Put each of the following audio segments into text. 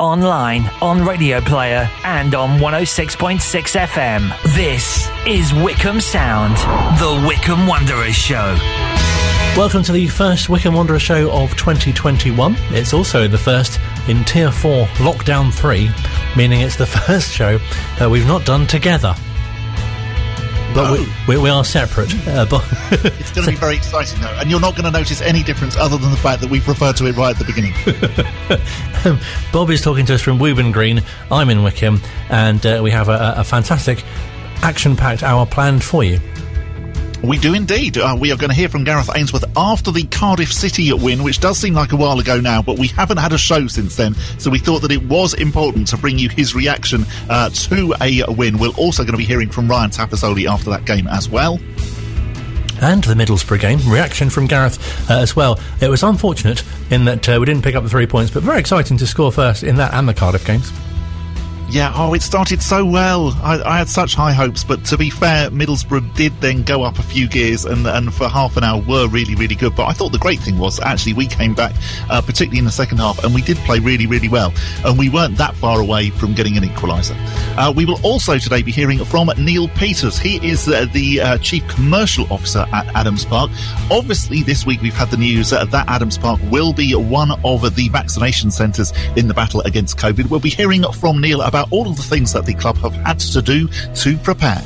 online, on Radio Player, and on 106.6 FM. This is Wycombe Sound, the Wycombe Wanderers Show. Welcome to the first Wycombe Wanderer show of 2021. It's also the first in Tier 4 Lockdown 3, meaning it's the first show that we've not done together. But we, we, we are separate. Uh, but It's going to be very exciting, though, and you're not going to notice any difference other than the fact that we've referred to it right at the beginning. Bob is talking to us from Wooburn Green. I'm in Wycombe, and uh, we have a, a fantastic action packed hour planned for you. We do indeed. Uh, we are going to hear from Gareth Ainsworth after the Cardiff City win, which does seem like a while ago now, but we haven't had a show since then, so we thought that it was important to bring you his reaction uh, to a win. We're also going to be hearing from Ryan Tafazolli after that game as well. And the Middlesbrough game, reaction from Gareth uh, as well. It was unfortunate in that uh, we didn't pick up the three points, but very exciting to score first in that and the Cardiff games. Yeah, oh, it started so well. I, I had such high hopes, but to be fair, Middlesbrough did then go up a few gears and, and for half an hour were really, really good. But I thought the great thing was actually we came back, uh, particularly in the second half, and we did play really, really well. And we weren't that far away from getting an equaliser. Uh, we will also today be hearing from Neil Peters. He is uh, the uh, Chief Commercial Officer at Adams Park. Obviously, this week we've had the news uh, that Adams Park will be one of the vaccination centres in the battle against COVID. We'll be hearing from Neil about all of the things that the club have had to do to prepare.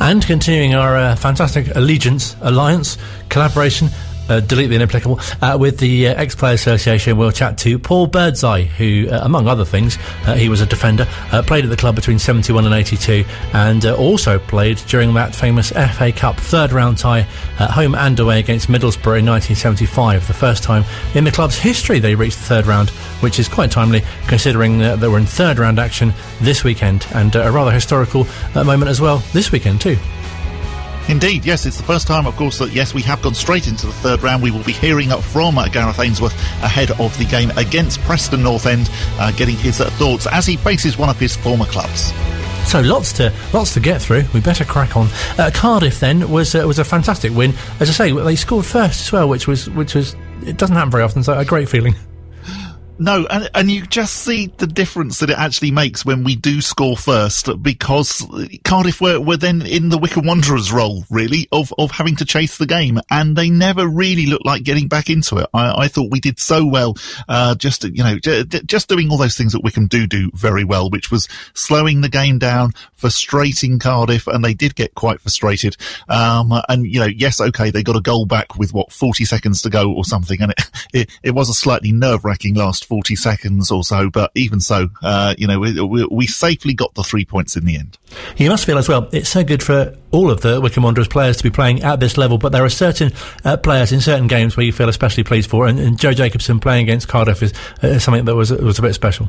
And continuing our uh, fantastic allegiance, alliance, collaboration, uh, delete the inapplicable, uh, with the uh, Ex Player Association, we'll chat to Paul Birdseye, who, uh, among other things, uh, he was a defender, uh, played at the club between 71 and 82, and also played during that famous FA Cup third round tie at home and away against Middlesbrough in 1975, the first time in the club's history they reached the third round, which is quite timely considering that we're in third round action this weekend, and a rather historical moment as well this weekend, too. Indeed, yes, it's the first time, of course, that yes, we have gone straight into the third round. We will be hearing up from uh, Gareth Ainsworth ahead of the game against Preston North End, uh, getting his uh, thoughts as he faces one of his former clubs. So lots to lots to get through. We better crack on. Uh, Cardiff then was uh, was a fantastic win. As I say, they scored first as well, which was which was it doesn't happen very often. So a great feeling. No, and, and you just see the difference that it actually makes when we do score first, because Cardiff were, were then in the Wycombe Wanderers role, really, of, of having to chase the game, and they never really looked like getting back into it. I, I thought we did so well, uh, just, you know, j- just doing all those things that Wycombe do do very well, which was slowing the game down, frustrating Cardiff, and they did get quite frustrated. Um, and, you know, yes, okay, they got a goal back with what, 40 seconds to go or something, and it, it, it was a slightly nerve wracking last 40 seconds or so, but even so, uh, you know, we, we, we safely got the three points in the end. You must feel as well. It's so good for all of the Wycombe Wanderers players to be playing at this level, but there are certain uh, players in certain games where you feel especially pleased for, and, and Joe Jacobson playing against Cardiff is uh, something that was was a bit special.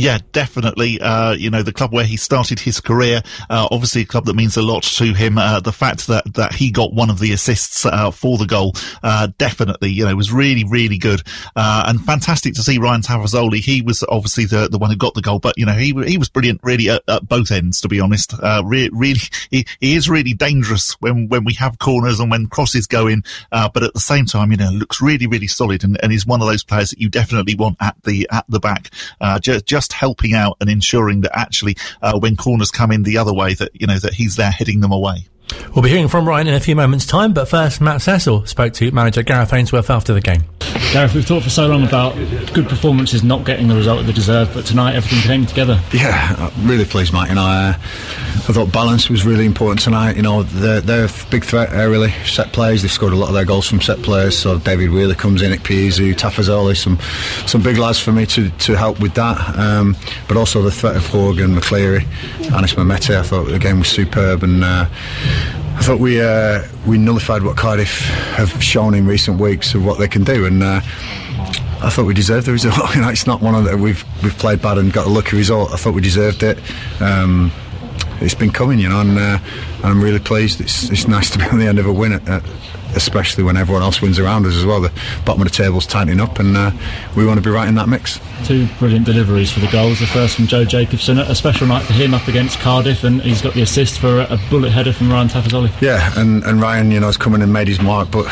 Yeah, definitely. Uh, you know, the club where he started his career, uh, obviously a club that means a lot to him. Uh, the fact that, that he got one of the assists, uh, for the goal, uh, definitely, you know, was really, really good. Uh, and fantastic to see Ryan Tafazolli. He was obviously the, the one who got the goal, but, you know, he, he was brilliant really at, at both ends, to be honest. Uh, re- really, he, he is really dangerous when, when we have corners and when crosses go in. Uh, but at the same time, you know, looks really, really solid and, and is one of those players that you definitely want at the, at the back. Uh, just, just helping out and ensuring that actually, uh, when corners come in the other way, that, you know, that he's there heading them away. We'll be hearing from Ryan in a few moments' time, but first, Matt Cecil spoke to manager Gareth Ainsworth after the game. Gareth, we've talked for so long about good performances not getting the result they deserve, but tonight everything came together. Yeah, I'm really pleased, Mike. And I, I thought balance was really important tonight. You know, they're, they're a big threat, uh, really. Set plays, they've scored a lot of their goals from set players. So David Wheeler comes in, at Ikpeazu, Tafazolli, some some big lads for me to, to help with that. Um, but also the threat of Horgan, McCleary, Anis Mehmeti. I thought the game was superb and. Uh, I thought we uh, we nullified what Cardiff have shown in recent weeks of what they can do, and uh, I thought we deserved the result. you know, it's not one of that we've we've played bad and got a lucky result. I thought we deserved it. Um, it's been coming, you know, and, uh, and I'm really pleased. It's it's nice to be on the end of a win, at, at, especially when everyone else wins around us as well. The bottom of the table's tightening up, and uh, we want to be right in that mix. Two brilliant deliveries for the goals. The first from Joe Jacobson, a special night for him up against Cardiff, and he's got the assist for a, bullet header from Ryan Tafazolli. Yeah, and, and Ryan, you know, has come in and made his mark, but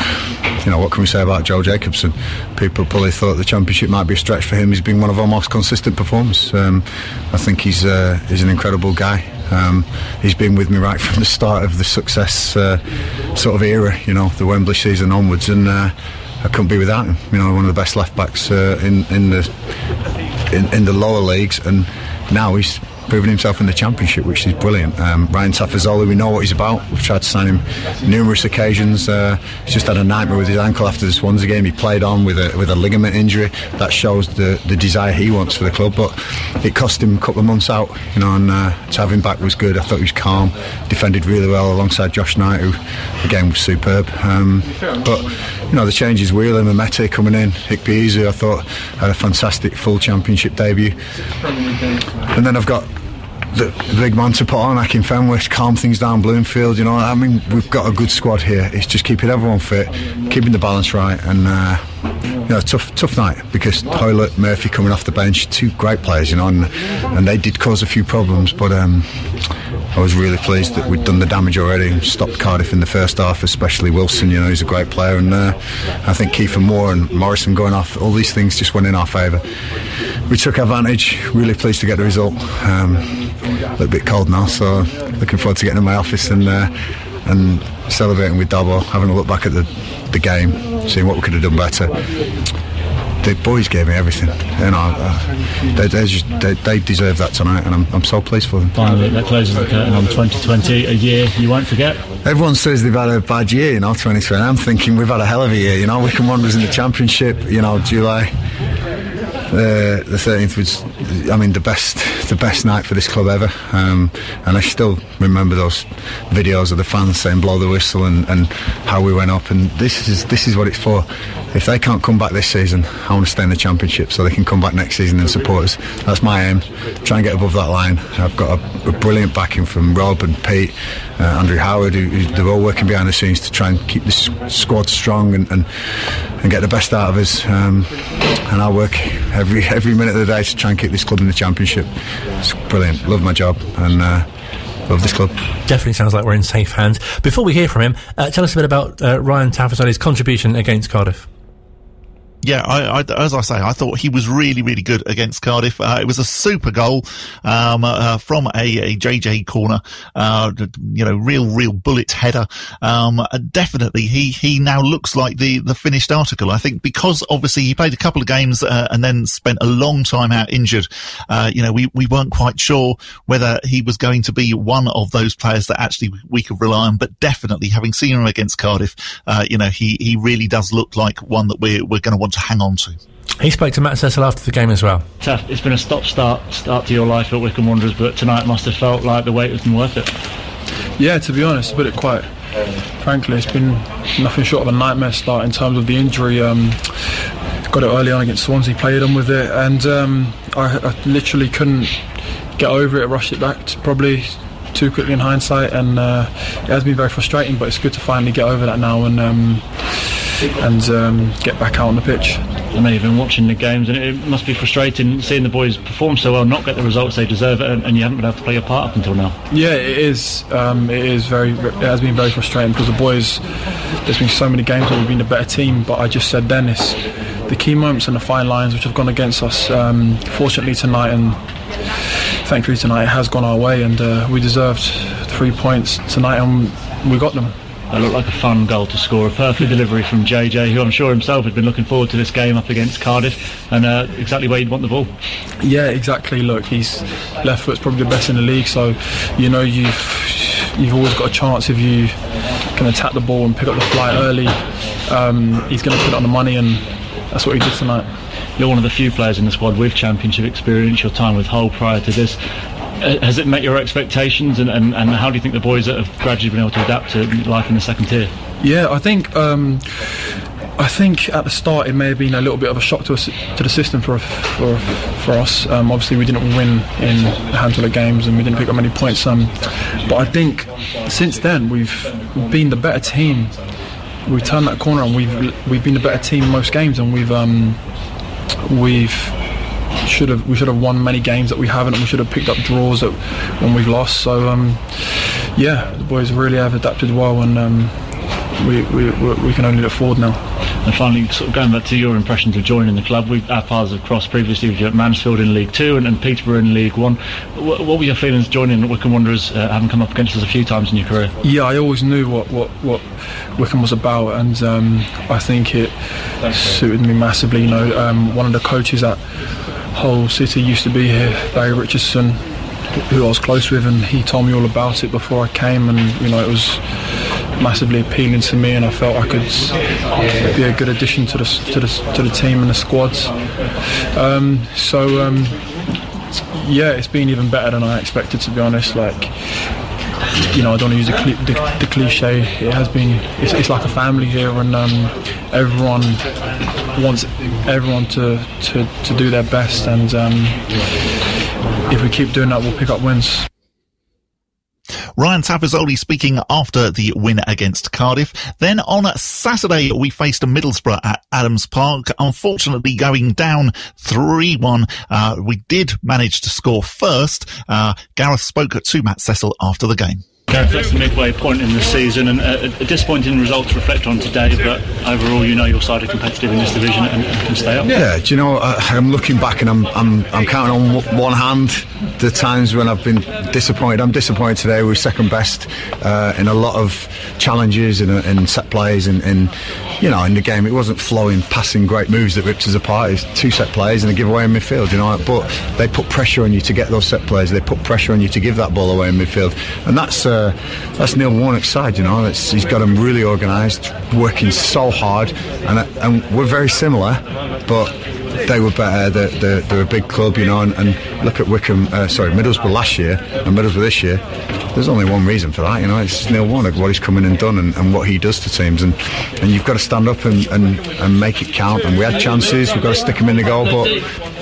you know, what can we say about Joe Jacobson? People probably thought the championship might be a stretch for him. He's been one of our most consistent performers. Um, I think he's uh, he's an incredible guy. Um, he's been with me right from the start of the success uh, sort of era, you know, the Wembley season onwards, and uh, I couldn't be without him. You know, one of the best left backs uh, in in the in, in the lower leagues, and now he's proving himself in the championship, which is brilliant. Um, Ryan Tafazolli, we know what he's about. We've tried to sign him numerous occasions. Uh, he's just had a nightmare with his ankle after the Swansea game. He played on with a with a ligament injury. That shows the the desire he wants for the club. But it cost him a couple of months out, you know. And uh, to have him back was good. I thought he was calm, defended really well alongside Josh Knight, who again was superb. Um, but you know the changes, Wheeler, and Mete coming in, Ikpeazu, I thought had a fantastic full championship debut. And then I've got the, big man to put on, I Akinfenwa, calm things down Bloomfield. You know, I mean, we've got a good squad here. It's just keeping everyone fit, keeping the balance right, and uh, you know, tough tough night because Hoilett, Murphy coming off the bench, two great players, you know, and, and they did cause a few problems, but. Um, I was really pleased that we'd done the damage already stopped Cardiff in the first half, especially Wilson. You know, he's a great player, and uh, I think Kiefer Moore and Morrison going off. All these things just went in our favour. We took advantage. Really pleased to get the result. Um, a little bit cold now, so looking forward to getting in my office and uh, and celebrating with Dobbo, having a look back at the the game, seeing what we could have done better the boys gave me everything. You know, uh, they, just, they, they, deserve that tonight, and I'm, I'm so pleased for them. Finally, that closes the curtain on 2020, a year you won't forget. Everyone says they've had a bad year, you know, 2020. I'm thinking we've had a hell of a year. You know, Wycombe Wanderers in the Championship. You know, July. Uh, the 13th was, I mean, the best, the best night for this club ever. Um, and I still remember those videos of the fans saying "blow the whistle" and, and how we went up. And this is this is what it's for. If they can't come back this season, I want to stay in the championship so they can come back next season and support us. That's my aim. Try and get above that line. I've got a, a brilliant backing from Rob and Pete, uh, Andrew Howard, who, who, they're all working behind the scenes to try and keep this squad strong and, and, and get the best out of us. Um, and I work every every minute of the day to try and keep this club in the championship. It's brilliant. Love my job and. Uh, love this club. Definitely sounds like we're in safe hands. Before we hear from him, uh, tell us a bit about uh, Ryan Tafazolli's contribution against Cardiff yeah, I, I, as I say, I thought he was really, really good against Cardiff. Uh, it was a super goal um, uh, from a, a, JJ corner. Uh, you know, real, real bullet header. Um, uh, definitely, he he now looks like the the finished article. I think because obviously he played a couple of games uh, and then spent a long time out injured. Uh, you know, we we weren't quite sure whether he was going to be one of those players that actually we could rely on. But definitely, having seen him against Cardiff, you know, he he really does look like one that we're we're going to want to hang on to. He spoke to Matt Cecil after the game as well. Tough. It's been a stop-start start to your life at Wycombe Wanderers, but tonight must have felt like the wait was been worth it. Yeah, to be honest, but it quite frankly, it's been nothing short of a nightmare start in terms of the injury. Um, got it early on against Swansea, played on with it, and um, I, I, literally couldn't get over it. Rushed it back to probably too quickly in hindsight, and uh, it has been very frustrating. But it's good to finally get over that now and um, and um, get back out on the pitch. I know you've been watching the games, and it must be frustrating seeing the boys perform so well, not get the results they deserve, and, and you haven't been able to play your part up until now. Yeah, it is. Um, it is very. It has been very frustrating because the boys. There's been so many games where we've been a better team, but I just said then it's the key moments and the fine lines which have gone against us. Um, fortunately tonight and thankfully tonight it has gone our way, and uh, we deserved three points tonight, and we got them. That looked like a fun goal to score. A perfect delivery from JJ, who I'm sure himself had been looking forward to this game up against Cardiff, and uh, exactly where you'd want the ball. Yeah, exactly. Look, he's left foot's probably the best in the league, so you know you've you've always got a chance if you can attack the ball and pick up the fly early. Um, he's going to put it on the money, and that's what he did tonight. You're one of the few players in the squad with championship experience. Your time with Hull prior to this, uh, has it met your expectations, and, and, and how do you think the boys have gradually been able to adapt to life in the second tier? Yeah, I think. Um, I think at the start it may have been a little bit of a shock to us, to the system for for, for us. Um, obviously, we didn't win in a handful of games and we didn't pick up many points. Um, but I think since then we've been the better team. We turned that corner and we've we've been the better team most games and we've um, we've should have we should have won many games that we haven't, and we should have picked up draws that when we've lost. So um, yeah, the boys really have adapted well, and um, we, we we can only look forward now. And finally, sort of going back to your impressions of joining the club, we our paths have crossed previously with you at Mansfield in League Two and, and Peterborough in League One. What, what, were your feelings joining Wycombe Wanderers, uh, having come up against us a few times in your career? Yeah, I always knew what what, what Wycombe was about, and um, I think it suited me massively. You know, um, one of the coaches at Hull City used to be here, Barry Richardson, who I was close with, and he told me all about it before I came, and you know, it was massively appealing to me, and I felt I could be a good addition to the to the, to the team and the squads. Um, so um, yeah, it's been even better than I expected to be honest. Like you know, I don't use the, cli- the, the cliche. It has been, it's, it's like a family here, and um, everyone wants everyone to, to, to do their best. And um, if we keep doing that, we'll pick up wins. Ryan Tafazolli speaking after the win against Cardiff. Then on Saturday, we faced Middlesbrough at Adams Park. Unfortunately, going down 3-1. Uh, we did manage to score first. Uh, Gareth spoke to Matt Cecil after the game. Gareth, that's the midway point in the season, and a, a disappointing result to reflect on today. But overall, you know your side are competitive in this division and, can stay up. Yeah, do you know? Uh, I'm looking back and I'm I'm I'm counting on one hand the times when I've been disappointed. I'm disappointed today. We're second best uh, in a lot of challenges and, and set plays and, and you know in the game it wasn't flowing, passing great moves that ripped us apart. It's two set plays and a giveaway in midfield. You know, but they put pressure on you to get those set plays. They put pressure on you to give that ball away in midfield, and that's. Uh, that's Neil Warnock's side, you know. It's, he's got them really organised, working so hard, and and we're very similar, but they were better. They're, they're, they're, a big club, you know. And, and look at Wycombe, uh, sorry, Middlesbrough last year and Middlesbrough this year. There's only one reason for that, you know. It's Neil Warnock, what he's come in and done, and, and what he does to teams, and and you've got to stand up and, and, and make it count. And we had chances, we've got to stick them in the goal, but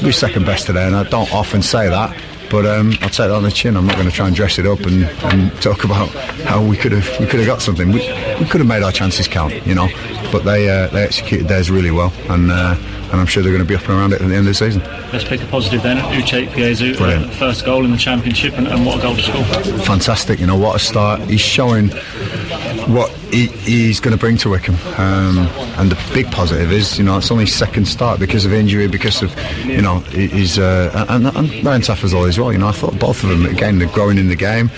we're second best today, and I don't often say that. But um, I'll take that on the chin. I'm not going to try and dress it up and, and talk about how we could have we could have got something. We, we could have made our chances count, you know. But they uh, they executed theirs really well, and uh, and I'm sure they're going to be up and around it at the end of the season. Let's pick a positive then. Uche Ikpeazu, uh, first goal in the championship, and, and, what a goal to score! Fantastic, you know what a start. He's showing what he, he's going to bring to Wycombe, um, and the big positive is, you know, it's only second start because of injury, because of, you know, his uh, and, and Ryan Tafazolli as well. You know, I thought both of them again they're growing in the game,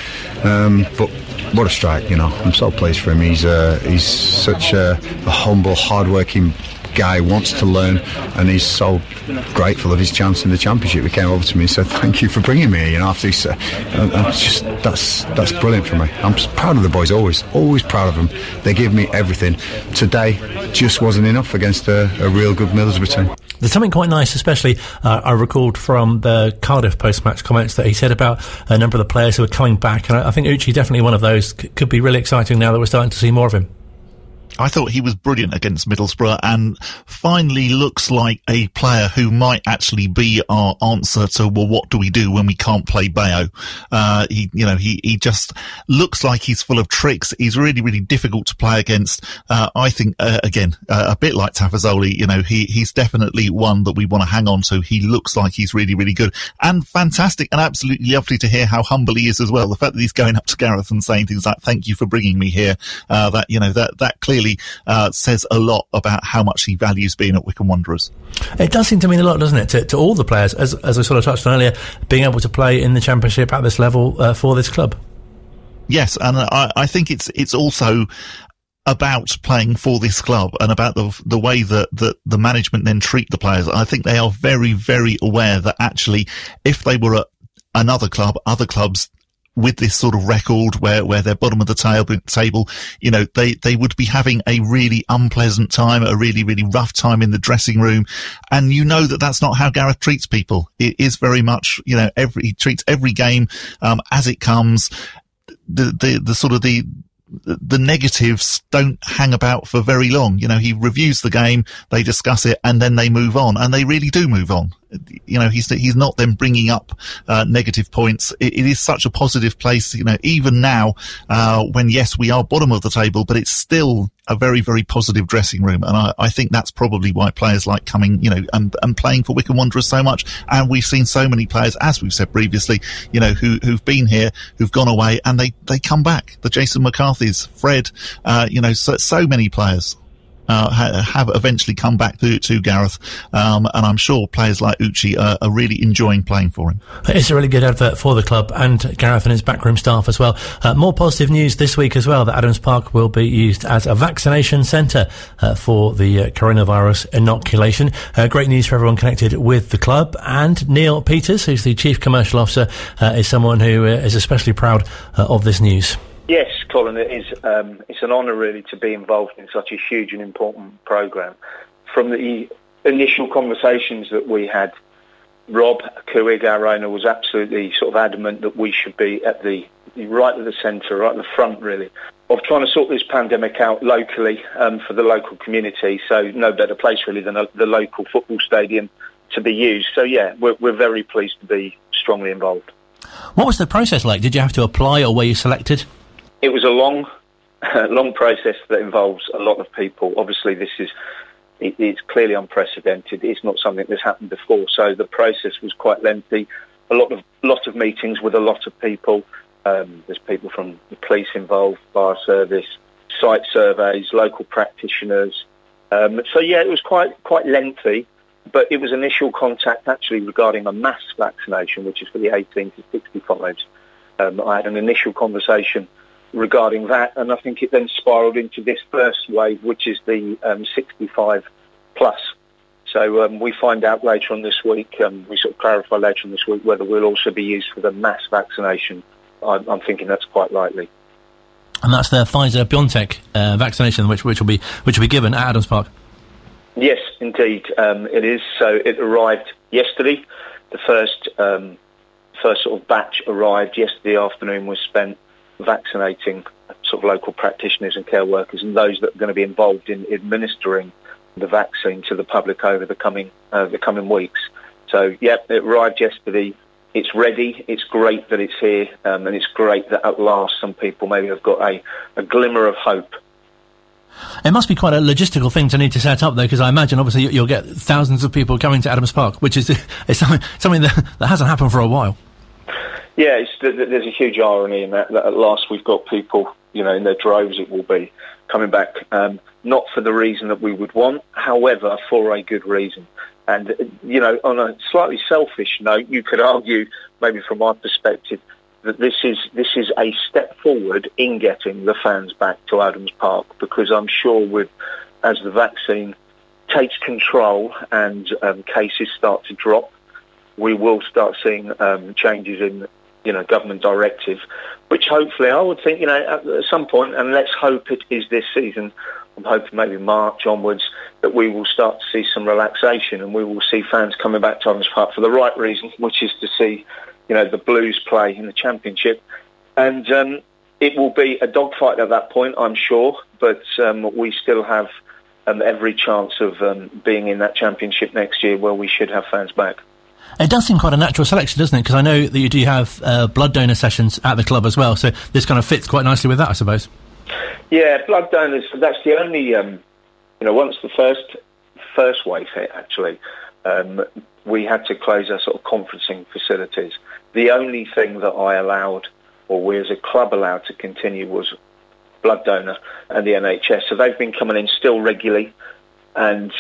um, but what a strike! You know, I'm so pleased for him. He's uh, he's such a, a humble, hard-working guy wants to learn and he's so grateful of his chance in the championship. He came over to me and said thank you for bringing me you know after he said uh, just that's that's brilliant for me. I'm proud of the boys always always proud of them they give me everything. Today just wasn't enough against a, a real good Middlesbrough team. There's something quite nice, especially uh, I recalled from the Cardiff post-match comments that he said about a number of the players who are coming back, and I, I think Uche definitely one of those. C- could be really exciting now that we're starting to see more of him. I thought he was brilliant against Middlesbrough and finally looks like a player who might actually be our answer to, well, what do we do when we can't play Bayo? Uh, he, you know, he, he just looks like he's full of tricks. He's really, really difficult to play against. Uh, I think, uh, again, uh, a bit like Tafazolli, you know, he, he's definitely one that we want to hang on to. He looks like he's really, really good and fantastic and absolutely lovely to hear how humble he is as well. The fact that he's going up to Gareth and saying things like, thank you for bringing me here, uh, that, you know, that, that clearly really uh, says a lot about how much he values being at Wycombe Wanderers. It does seem to mean a lot, doesn't it, to, to all the players, as, as I sort of touched on earlier, being able to play in the Championship at this level uh, for this club. Yes, and I, I think it's it's also about playing for this club and about the the way that, that the management then treat the players. I think they are very, very aware that actually, if they were at another club, other clubs with this sort of record where, where they're bottom of the table, you know, they, they would be having a really unpleasant time, a really, really rough time in the dressing room. And you know that that's not how Gareth treats people. It is very much, you know, every, he treats every game, um, as it comes. The, the, the sort of the, the negatives don't hang about for very long. You know, he reviews the game, they discuss it, and then they move on, and they really do move on you know, he's he's not then bringing up uh, negative points. It, it is such a positive place, you know. Even now, uh, when yes, we are bottom of the table, but it's still a very very positive dressing room, and I, I think that's probably why players like coming, you know, and, and playing for Wycombe Wanderers so much. And we've seen so many players, as we've said previously, you know, who who've been here, who've gone away, and they they come back. The Jason McCarthy's, Fred, uh, you know, so, so many players. Uh, ha- have eventually come back to, to Gareth, um, and I'm sure players like Uche are, are, really enjoying playing for him. It's a really good advert for the club and Gareth and his backroom staff as well. Uh, more positive news this week as well that Adams Park will be used as a vaccination centre uh, for the uh, coronavirus inoculation. Uh, great news for everyone connected with the club. And Neil Peters, who's the Chief Commercial Officer, uh, is someone who is especially proud of this news. Yes, Colin, it is. Um, it's an honour really to be involved in such a huge and important programme. From the initial conversations that we had, Rob Couhig, our owner, was absolutely sort of adamant that we should be at the right at the centre, right at the front, really, of trying to sort this pandemic out locally um, for the local community. So no better place really than a, the local football stadium to be used. So yeah, we're, we're very pleased to be strongly involved. What was the process like? Did you have to apply, or were you selected? It was a long, long process that involves a lot of people. Obviously, this is it, it's clearly unprecedented. It's not something that's happened before, so the process was quite lengthy. A lot of lot of meetings with a lot of people. Um, there's people from the police involved, bar service, site surveys, local practitioners. Um, so yeah, it was quite quite lengthy, but it was initial contact actually regarding a mass vaccination, which is for the 18 to 65s. Um, I had an initial conversation regarding that, and I think it then spiralled into this first wave, which is the um, 65 plus. So um, we find out later on this week, um, we sort of clarify later on this week whether we'll also be used for the mass vaccination. I'm, I'm thinking that's quite likely. And that's the Pfizer BioNTech uh, vaccination, which which will be which will be given at Adams Park. Yes, indeed, um, it is. So it arrived yesterday. The first um, first sort of batch arrived yesterday afternoon. Was spent vaccinating sort of local practitioners and care workers and those that are going to be involved in administering the vaccine to the public over the coming uh, the coming weeks. So, yeah, it arrived yesterday. It's ready. It's great that it's here, um, and it's great that at last some people maybe have got a, a glimmer of hope. It must be quite a logistical thing to need to set up, though, because I imagine obviously you'll get thousands of people coming to Adams Park, which is, is something, something that, that hasn't happened for a while. Yeah, there's a huge irony in that, that at last we've got people, you know, in their droves it will be, coming back, um, not for the reason that we would want, however, for a good reason. And, you know, on a slightly selfish note, you could argue, maybe from my perspective, that this is this is a step forward in getting the fans back to Adams Park because I'm sure with as the vaccine takes control and um, cases start to drop, we will start seeing um, changes in you know, government directive, which hopefully I would think, you know, at some point, and let's hope it is this season, I'm hoping maybe March onwards, that we will start to see some relaxation and we will see fans coming back to Adams Park for the right reason, which is to see, you know, the Blues play in the Championship. And um, it will be a dogfight at that point, I'm sure, but um, we still have um, every chance of um, being in that Championship next year where we should have fans back. It does seem quite a natural selection, doesn't it? Because I know that you do have uh, blood donor sessions at the club as well, so this kind of fits quite nicely with that, I suppose. Yeah, blood donors. That's the only, um, you know, once the first first wave hit, actually, um, we had to close our sort of conferencing facilities. The only thing that I allowed, or we as a club allowed to continue, was blood donor and the NHS. So they've been coming in still regularly, and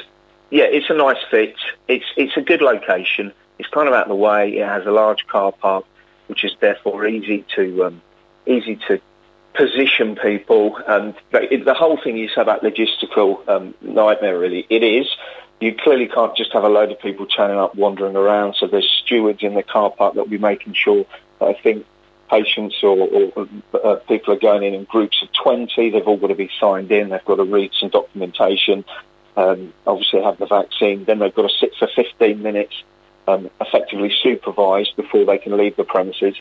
yeah, it's a nice fit. It's it's a good location. It's kind of out of the way. It has a large car park, which is therefore easy to um, easy to position people. And it, the whole thing you is about logistical um, nightmare. Really, it is. You clearly can't just have a load of people turning up, wandering around. So there's stewards in the car park that will be making sure. I think patients or, or uh, people are going in in groups of 20. They've all got to be signed in. They've got to read some documentation. Um, obviously have the vaccine. Then they've got to sit for 15 minutes um, effectively supervised before they can leave the premises.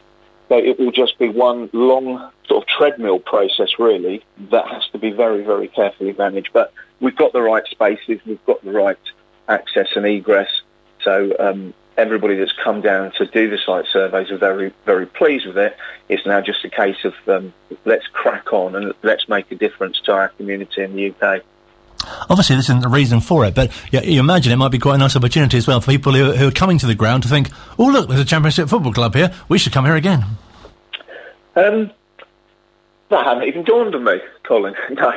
So it will just be one long sort of treadmill process, really, that has to be very, very carefully managed. But we've got the right spaces, we've got the right access and egress. So um, everybody that's come down to do the site surveys are very, very pleased with it. It's now just a case of um, let's crack on and let's make a difference to our community in the UK. Obviously, this isn't the reason for it, but you, you, imagine it might be quite a nice opportunity as well for people who, who, are coming to the ground to think, oh, look, there's a Championship football club here. We should come here again. Um, that hadn't even dawned on me, Colin.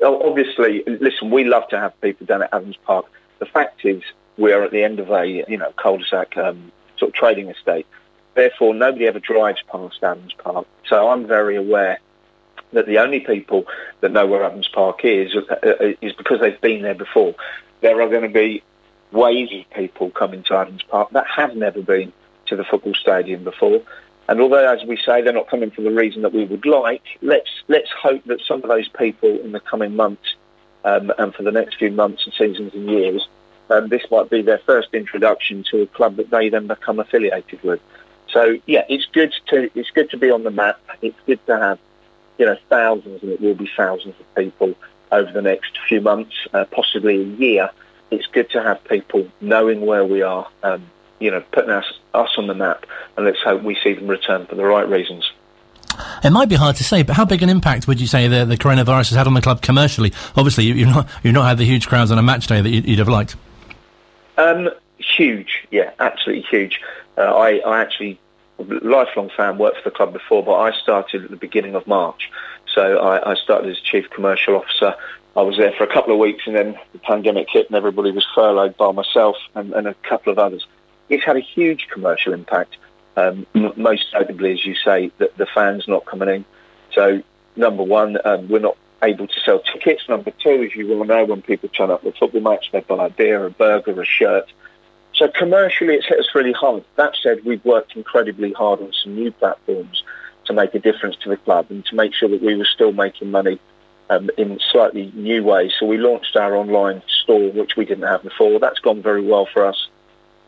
No, obviously, listen, we love to have people down at Adams Park. The fact is, we are at the end of a you know cul-de-sac um, sort of trading estate. Therefore, nobody ever drives past Adams Park. So I'm very aware that the only people that know where Adams Park is uh, uh, is because they've been there before. There are going to be waves of people coming to Adams Park that have never been to the football stadium before. And although, as we say, they're not coming for the reason that we would like, let's let's hope that some of those people in the coming months um, and for the next few months and seasons and years, um, this might be their first introduction to a club that they then become affiliated with. So yeah, it's good to it's good to be on the map. It's good to have you know thousands, and it will be thousands of people over the next few months, uh, possibly a year. It's good to have people knowing where we are. Um, you know, putting us, us on the map, and let's hope we see them return for the right reasons. It might be hard to say, but how big an impact would you say the, the coronavirus has had on the club commercially? Obviously, you, have not you've not had the huge crowds on a match day that you'd, you'd have liked. Um, huge, yeah, absolutely huge. Uh, I, I actually lifelong fan, worked for the club before, but I started at the beginning of March. So I, I started as chief commercial officer. I was there for a couple of weeks, and then the pandemic hit, and everybody was furloughed, by myself and, and a couple of others it's had a huge commercial impact. Um, most notably, as you say, that the fans not coming in. So, number one, um, we're not able to sell tickets. Number two, as you will know, when people turn up for a football match, they buy a beer, a burger, a shirt. So commercially, it's hit us really hard. That said, we've worked incredibly hard on some new platforms to make a difference to the club and to make sure that we were still making money um, in slightly new ways. So we launched our online store, which we didn't have before. That's gone very well for us.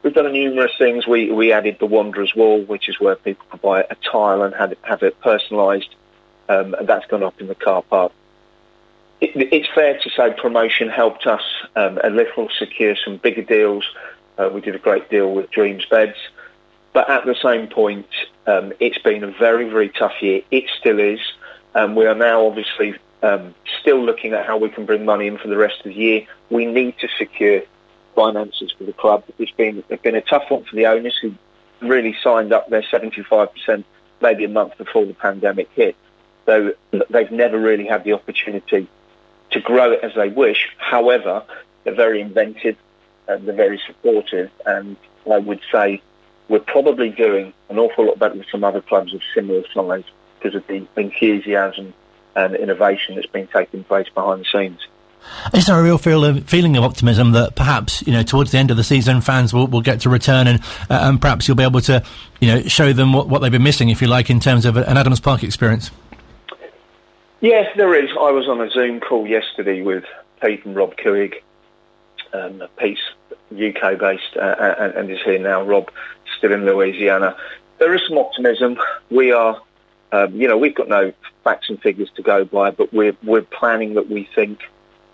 We've done numerous things. We, we added the Wanderers Wall, which is where people can buy a tile and have it, have it personalised, um, and that's gone up in the car park. It, it's fair to say promotion helped us um, a little secure some bigger deals. Uh, we did a great deal with Dreams Beds. But at the same point, um, it's been a very, very tough year. It still is. Um, we are now obviously um, still looking at how we can bring money in for the rest of the year. We need to secure finances for the club. It's been it's been a tough one for the owners who really signed up their 75% maybe a month before the pandemic hit. So they've never really had the opportunity to grow it as they wish. However, they're very inventive and they're very supportive. And I would say we're probably doing an awful lot better than some other clubs of similar size because of the enthusiasm and innovation that's been taking place behind the scenes. Is there a real feel of, feeling of optimism that perhaps you know towards the end of the season fans will, will get to return and uh, and perhaps you'll be able to you know show them what, what they've been missing if you like in terms of an Adams Park experience? Yes, there is. I was on a Zoom call yesterday with Pete and Rob Couhig. Um, Pete's UK based uh, and, and is here now. Rob still in Louisiana. There is some optimism. We are, um, you know, we've got no facts and figures to go by, but we're we're planning that we think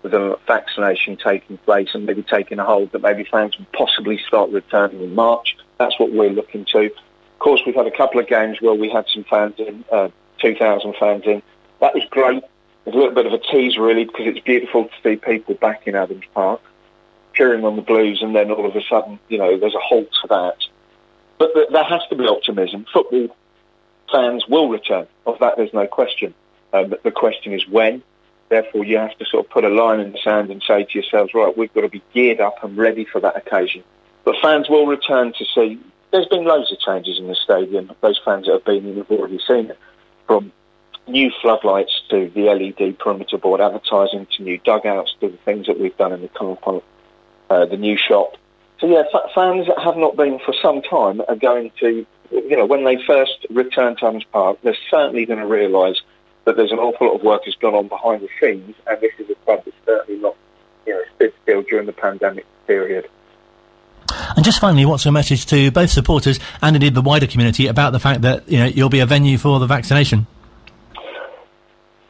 with a vaccination taking place and maybe taking a hold that maybe fans will possibly start returning in March. That's what we're looking to. Of course, we've had a couple of games where we had some fans in, uh, 2,000 fans in. That was great. It's a little bit of a tease, really, because it's beautiful to see people back in Adams Park cheering on the Blues, and then all of a sudden, you know, there's a halt to that. But th- there has to be optimism. Football fans will return. Of that, there's no question. Um, the question is when Therefore, you have to sort of put a line in the sand and say to yourselves, right, we've got to be geared up and ready for that occasion. But fans will return to see. There's been loads of changes in the stadium. Those fans that have been in have already seen it. From new floodlights to the LED perimeter board advertising to new dugouts to the things that we've done in the car park, uh, the new shop. So yeah, f- fans that have not been for some time are going to, you know, when they first return to Adams Park, they're certainly going to realise that there's an awful lot of work has gone on behind the scenes, and this is a club that's certainly not, you know, stood still during the pandemic period. And just finally, what's your message to both supporters and indeed the wider community about the fact that you know you'll be a venue for the vaccination?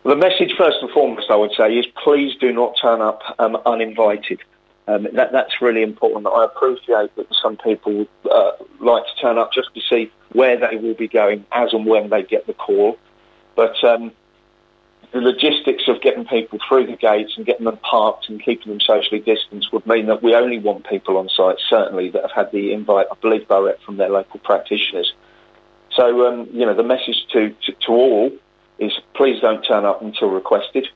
The message, first and foremost, I would say, is please do not turn up um, uninvited. Um, that, that's really important. I appreciate that some people uh, like to turn up just to see where they will be going as and when they get the call. But um, the logistics of getting people through the gates and getting them parked and keeping them socially distanced would mean that we only want people on site, certainly, that have had the invite, I believe, direct from their local practitioners. So, um, you know, the message to, to, to, all is please don't turn up until requested.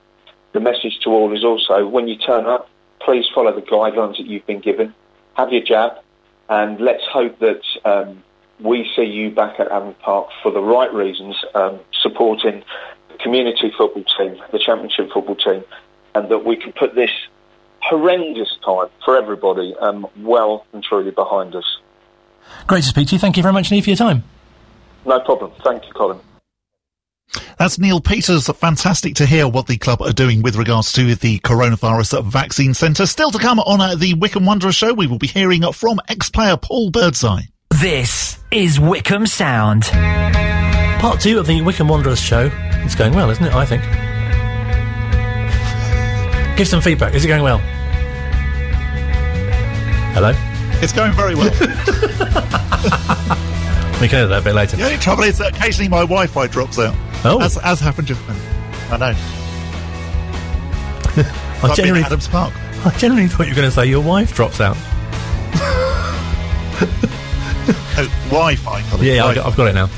the message to all is also when you turn up, please follow the guidelines that you've been given. Have your jab, and let's hope that um, we see you back at Adams Park for the right reasons, um, supporting the community football team, the championship football team, and that we can put this horrendous time for everybody um, well and truly behind us. Great to speak to you. Thank you very much, Neil, for your time. No problem. Thank you, Colin. That's Neil Peters. Fantastic to hear what the club are doing with regards to the coronavirus vaccine centre. Still to come on uh, the Wycombe Wanderers show, we will be hearing from ex-player Paul Birdseye. This is Wycombe Sound. Part two of the Wycombe Wanderers show. It's going well, isn't it? I think. Give some feedback. Is it going well? Hello? It's going very well. we can do that a bit later. The only trouble is that occasionally my Wi-Fi drops out. Oh. As, as happened just then. I know. I generally, Adams Park. I generally thought you were going to say your wife drops out. Oh, Wi-Fi. Yeah, yeah I've Wi-Fi. got, I've got it now.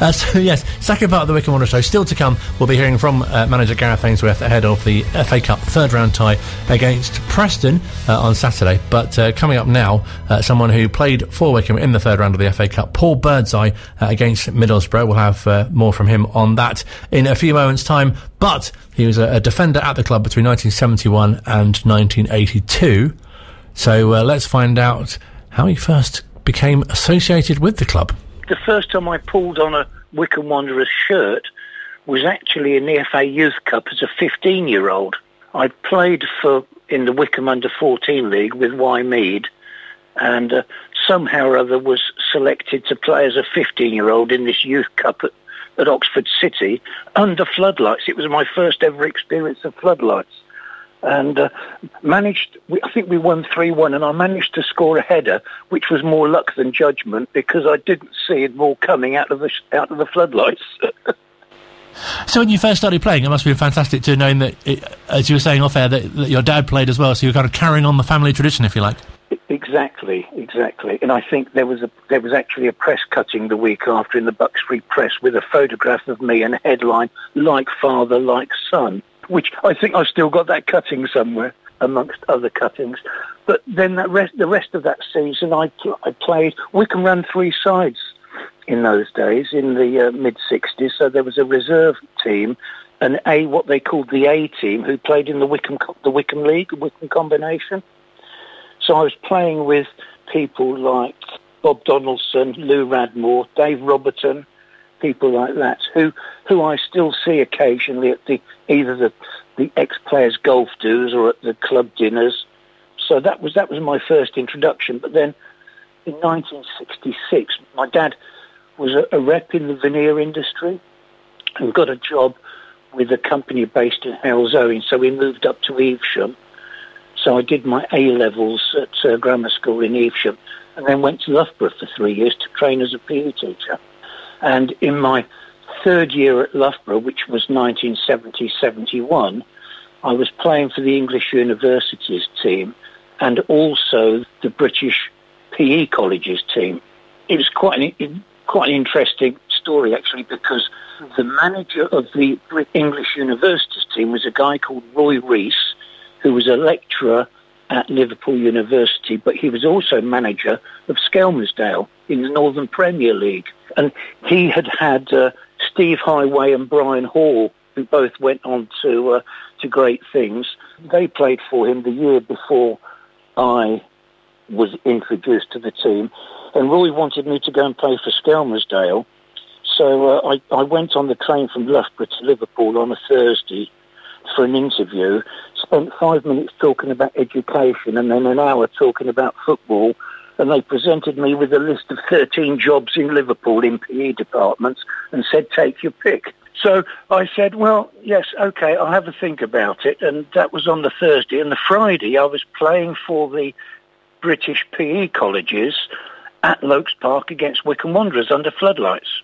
Uh, so yes, second part of the Wycombe Wanderers show still to come. We'll be hearing from uh, manager Gareth Ainsworth ahead of the FA Cup third round tie against Preston uh, on Saturday. But uh, coming up now, uh, someone who played for Wycombe in the third round of the FA Cup, Paul Birdseye uh, against Middlesbrough. We'll have more from him on that in a few moments' time. But he was a, a defender at the club between 1971 and 1982. So let's find out how he first became associated with the club. The first time I pulled on a Wycombe Wanderers shirt was actually in the FA Youth Cup as a 15-year-old. I played for in the Wycombe Under 14 League with Wymead, and uh, somehow or other was selected to play as a 15-year-old in this Youth Cup at, at Oxford City under floodlights. It was my first ever experience of floodlights and uh, managed. I think we won three one, and I managed to score a header, which was more luck than judgment because I didn't see it all coming out of the sh- out of the floodlights. So when you first started playing, it must have been fantastic to knowing that, it, as you were saying off air, that, that your dad played as well. So you're kind of carrying on the family tradition, if you like. exactly, exactly. And I think there was a there was actually a press cutting the week after in the Bucks Free Press with a photograph of me and a headline "Like father, like son," which I think I've still got that cutting somewhere amongst other cuttings. But then that rest, the rest of that season, I I played. Wycombe ran three sides in those days in the uh, mid '60s. So there was a reserve team, an A what they called the A team, who played in the Wycombe the Wycombe League, Wycombe combination. So I was playing with people like Bob Donaldson, Lou Radmore, Dave Roberton, people like that, who who I still see occasionally at the either the the ex-players golf do's or at the club dinners. So that was that was my first introduction. But then in 1966, my dad was a, a rep in the veneer industry and got a job with a company based in Halesowen. So we moved up to Evesham. So I did my A levels at uh, grammar school in Evesham, and then went to Loughborough for three years to train as a PE teacher. And in my third year at Loughborough, which was 1970-71, I was playing for the English Universities team and also the British PE colleges team. It was quite an, quite an interesting story actually because the manager of the English Universities team was a guy called Roy Rees, who was a lecturer at Liverpool University, but he was also manager of Skelmersdale in the Northern Premier League. And he had had uh, Steve Heighway and Brian Hall, who both went on to uh, to great things. They played for him the year before I was introduced to the team, and Roy wanted me to go and play for Skelmersdale. So uh, I, I went on the train from Loughborough to Liverpool on a Thursday for an interview, spent five minutes talking about education and then an hour talking about football. And they presented me with a list of 13 jobs in Liverpool in PE departments and said, take your pick. So I said, well, yes, okay, I'll have a think about it. And that was on the Thursday. And the Friday, I was playing for the British PE colleges at Loakes Park against Wycombe Wanderers under floodlights.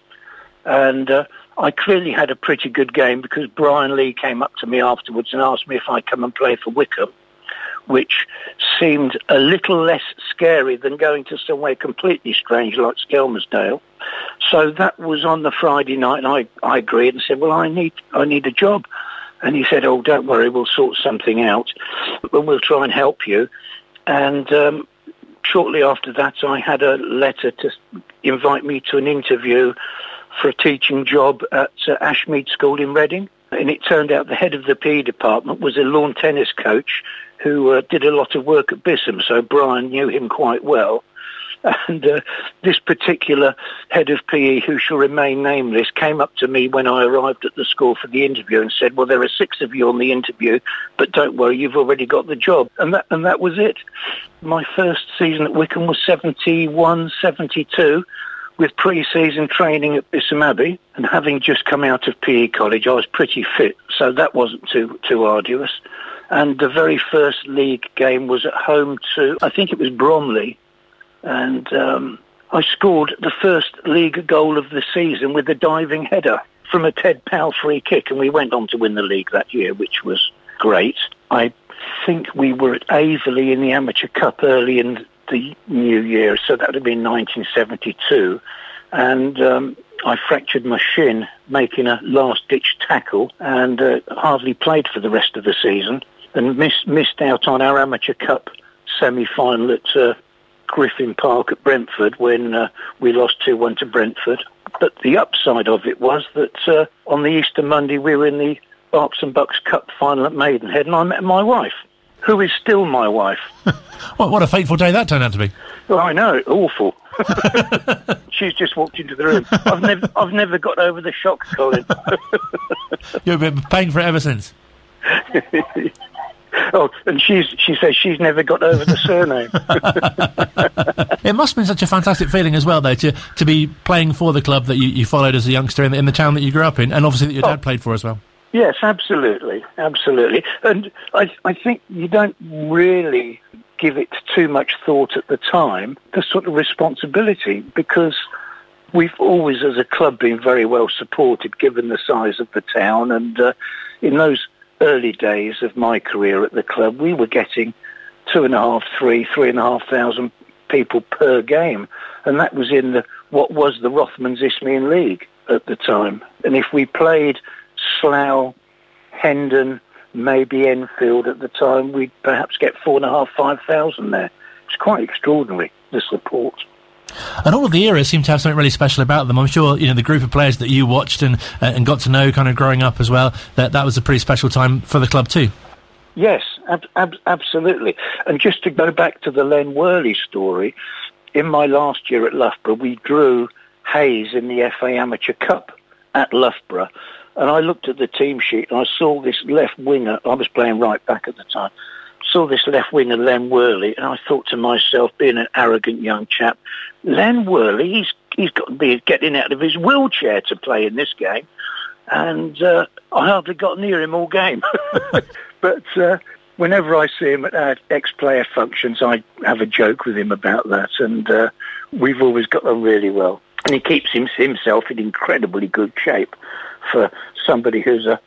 And uh, I clearly had a pretty good game because Brian Lee came up to me afterwards and asked me if I'd come and play for Wycombe, which seemed a little less scary than going to somewhere completely strange like Skelmersdale. So that was on the Friday night, and I, I agreed and said, "Well, I need I need a job." And he said, oh, don't worry, we'll sort something out, and we'll try and help you. And um, shortly after that, I had a letter to invite me to an interview for a teaching job at uh, Ashmead School in Reading. And it turned out the head of the PE department was a lawn tennis coach who uh, did a lot of work at Bisham, so Brian knew him quite well. And uh, this particular head of PE, who shall remain nameless, came up to me when I arrived at the school for the interview and said, well, there are six of you on the interview, but don't worry, you've already got the job. And that, and that was it. My first season at Wycombe was 71, 72 with pre-season training at Bisham Abbey and having just come out of PE college, I was pretty fit, so that wasn't too too arduous. And the very first league game was at home to, I think it was Bromley, and um, I scored the first league goal of the season with a diving header from a Ted Powell free kick, and we went on to win the league that year, which was great. I think we were at Aveley in the Amateur Cup early in the new year, so that would have been 1972, and um, I fractured my shin making a last-ditch tackle and uh, hardly played for the rest of the season and miss, missed out on our Amateur Cup semi-final at uh, Griffin Park at Brentford when uh, we lost 2-1 to Brentford. But the upside of it was that uh, on the Easter Monday we were in the Berks and Bucks Cup final at Maidenhead and I met my wife who is still my wife. what, what a fateful day that turned out to be. Well, I know, awful. She's just walked into the room. I've never, I've never got over the shock, Colin. You've been paying for it ever since. Oh, and she's she says she's never got over the surname. it must have been such a fantastic feeling as well, though, to to be playing for the club that you, you followed as a youngster in the, in the town that you grew up in, and obviously that your oh. dad played for as well. Yes, absolutely, absolutely. And I, I think you don't really give it too much thought at the time, the sort of responsibility, because we've always, as a club, been very well supported given the size of the town. And uh, in those early days of my career at the club, we were getting two and a half, three, three and a half thousand people per game. And that was in the, what was the Rothmans Isthmian League at the time. And if we played Slough, Hendon, maybe Enfield at the time, we'd perhaps get four and a half, five thousand there. It's quite extraordinary, the support. And all of the eras seem to have something really special about them. I'm sure you know the group of players that you watched and uh, and got to know, kind of growing up as well. That that was a pretty special time for the club too. Yes, ab- ab- absolutely. And just to go back to the Len Worley story, in my last year at Loughborough, we drew Hayes in the FA Amateur Cup at Loughborough, and I looked at the team sheet and I saw this left winger. I was playing right back at the time. Saw this left winger, Len Worley, and I thought to myself, being an arrogant young chap, Len Worley, he's he's got to be getting out of his wheelchair to play in this game, and uh, I hardly got near him all game. but uh, whenever I see him at our ex-player functions, I have a joke with him about that, and uh, we've always got on really well. And he keeps himself in incredibly good shape for somebody who's uh,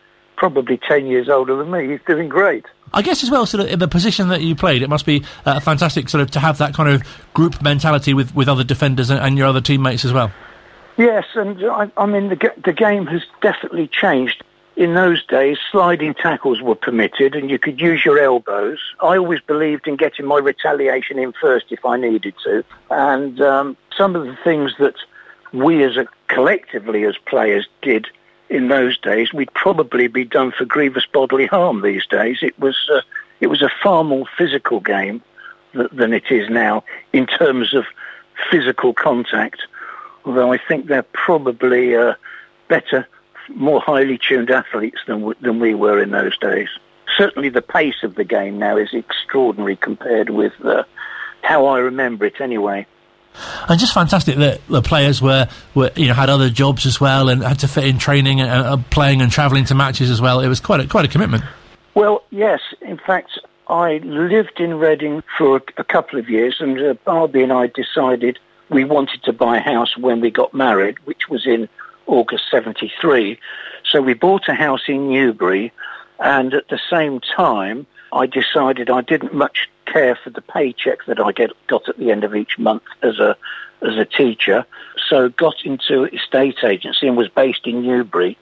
probably 10 years older than me. He's doing great. I guess as well, sort of in the position that you played, it must be uh, fantastic sort of to have that kind of group mentality with, with other defenders and, and your other teammates as well. Yes, and I, I mean the the game has definitely changed. In those days, sliding tackles were permitted, and you could use your elbows. I always believed in getting my retaliation in first if I needed to, and um, some of the things that we as a collectively as players did in those days, we'd probably be done for grievous bodily harm these days. It was, uh, it was a far more physical game th- than it is now in terms of physical contact, although I think they're probably uh, better, more highly tuned athletes than, w- than we were in those days. Certainly the pace of the game now is extraordinary compared with uh, how I remember it anyway. And just fantastic that the players were, were, you know, had other jobs as well and had to fit in training and uh, playing and travelling to matches as well. It was quite a, quite a commitment. Well, yes. In fact, I lived in Reading for a, a couple of years, and uh, Barbie and I decided we wanted to buy a house when we got married, which was in August 73. So we bought a house in Newbury, and at the same time, I decided I didn't much care for the paycheck that I get got at the end of each month as a as a teacher. So got into estate agency and was based in Newbury.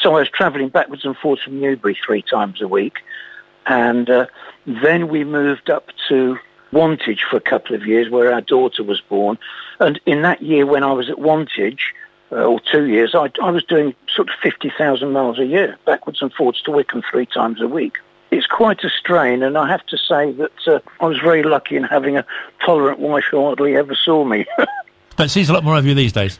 so I was travelling backwards and forwards from Newbury three times a week. And uh, then we moved up to Wantage for a couple of years where our daughter was born. And in that year when I was at Wantage, uh, or two years, I, I was doing sort of 50,000 miles a year, backwards and forwards to Wycombe three times a week. It's quite a strain, and I have to say that uh, I was very lucky in having a tolerant wife who hardly ever saw me. but sees a lot more of you these days.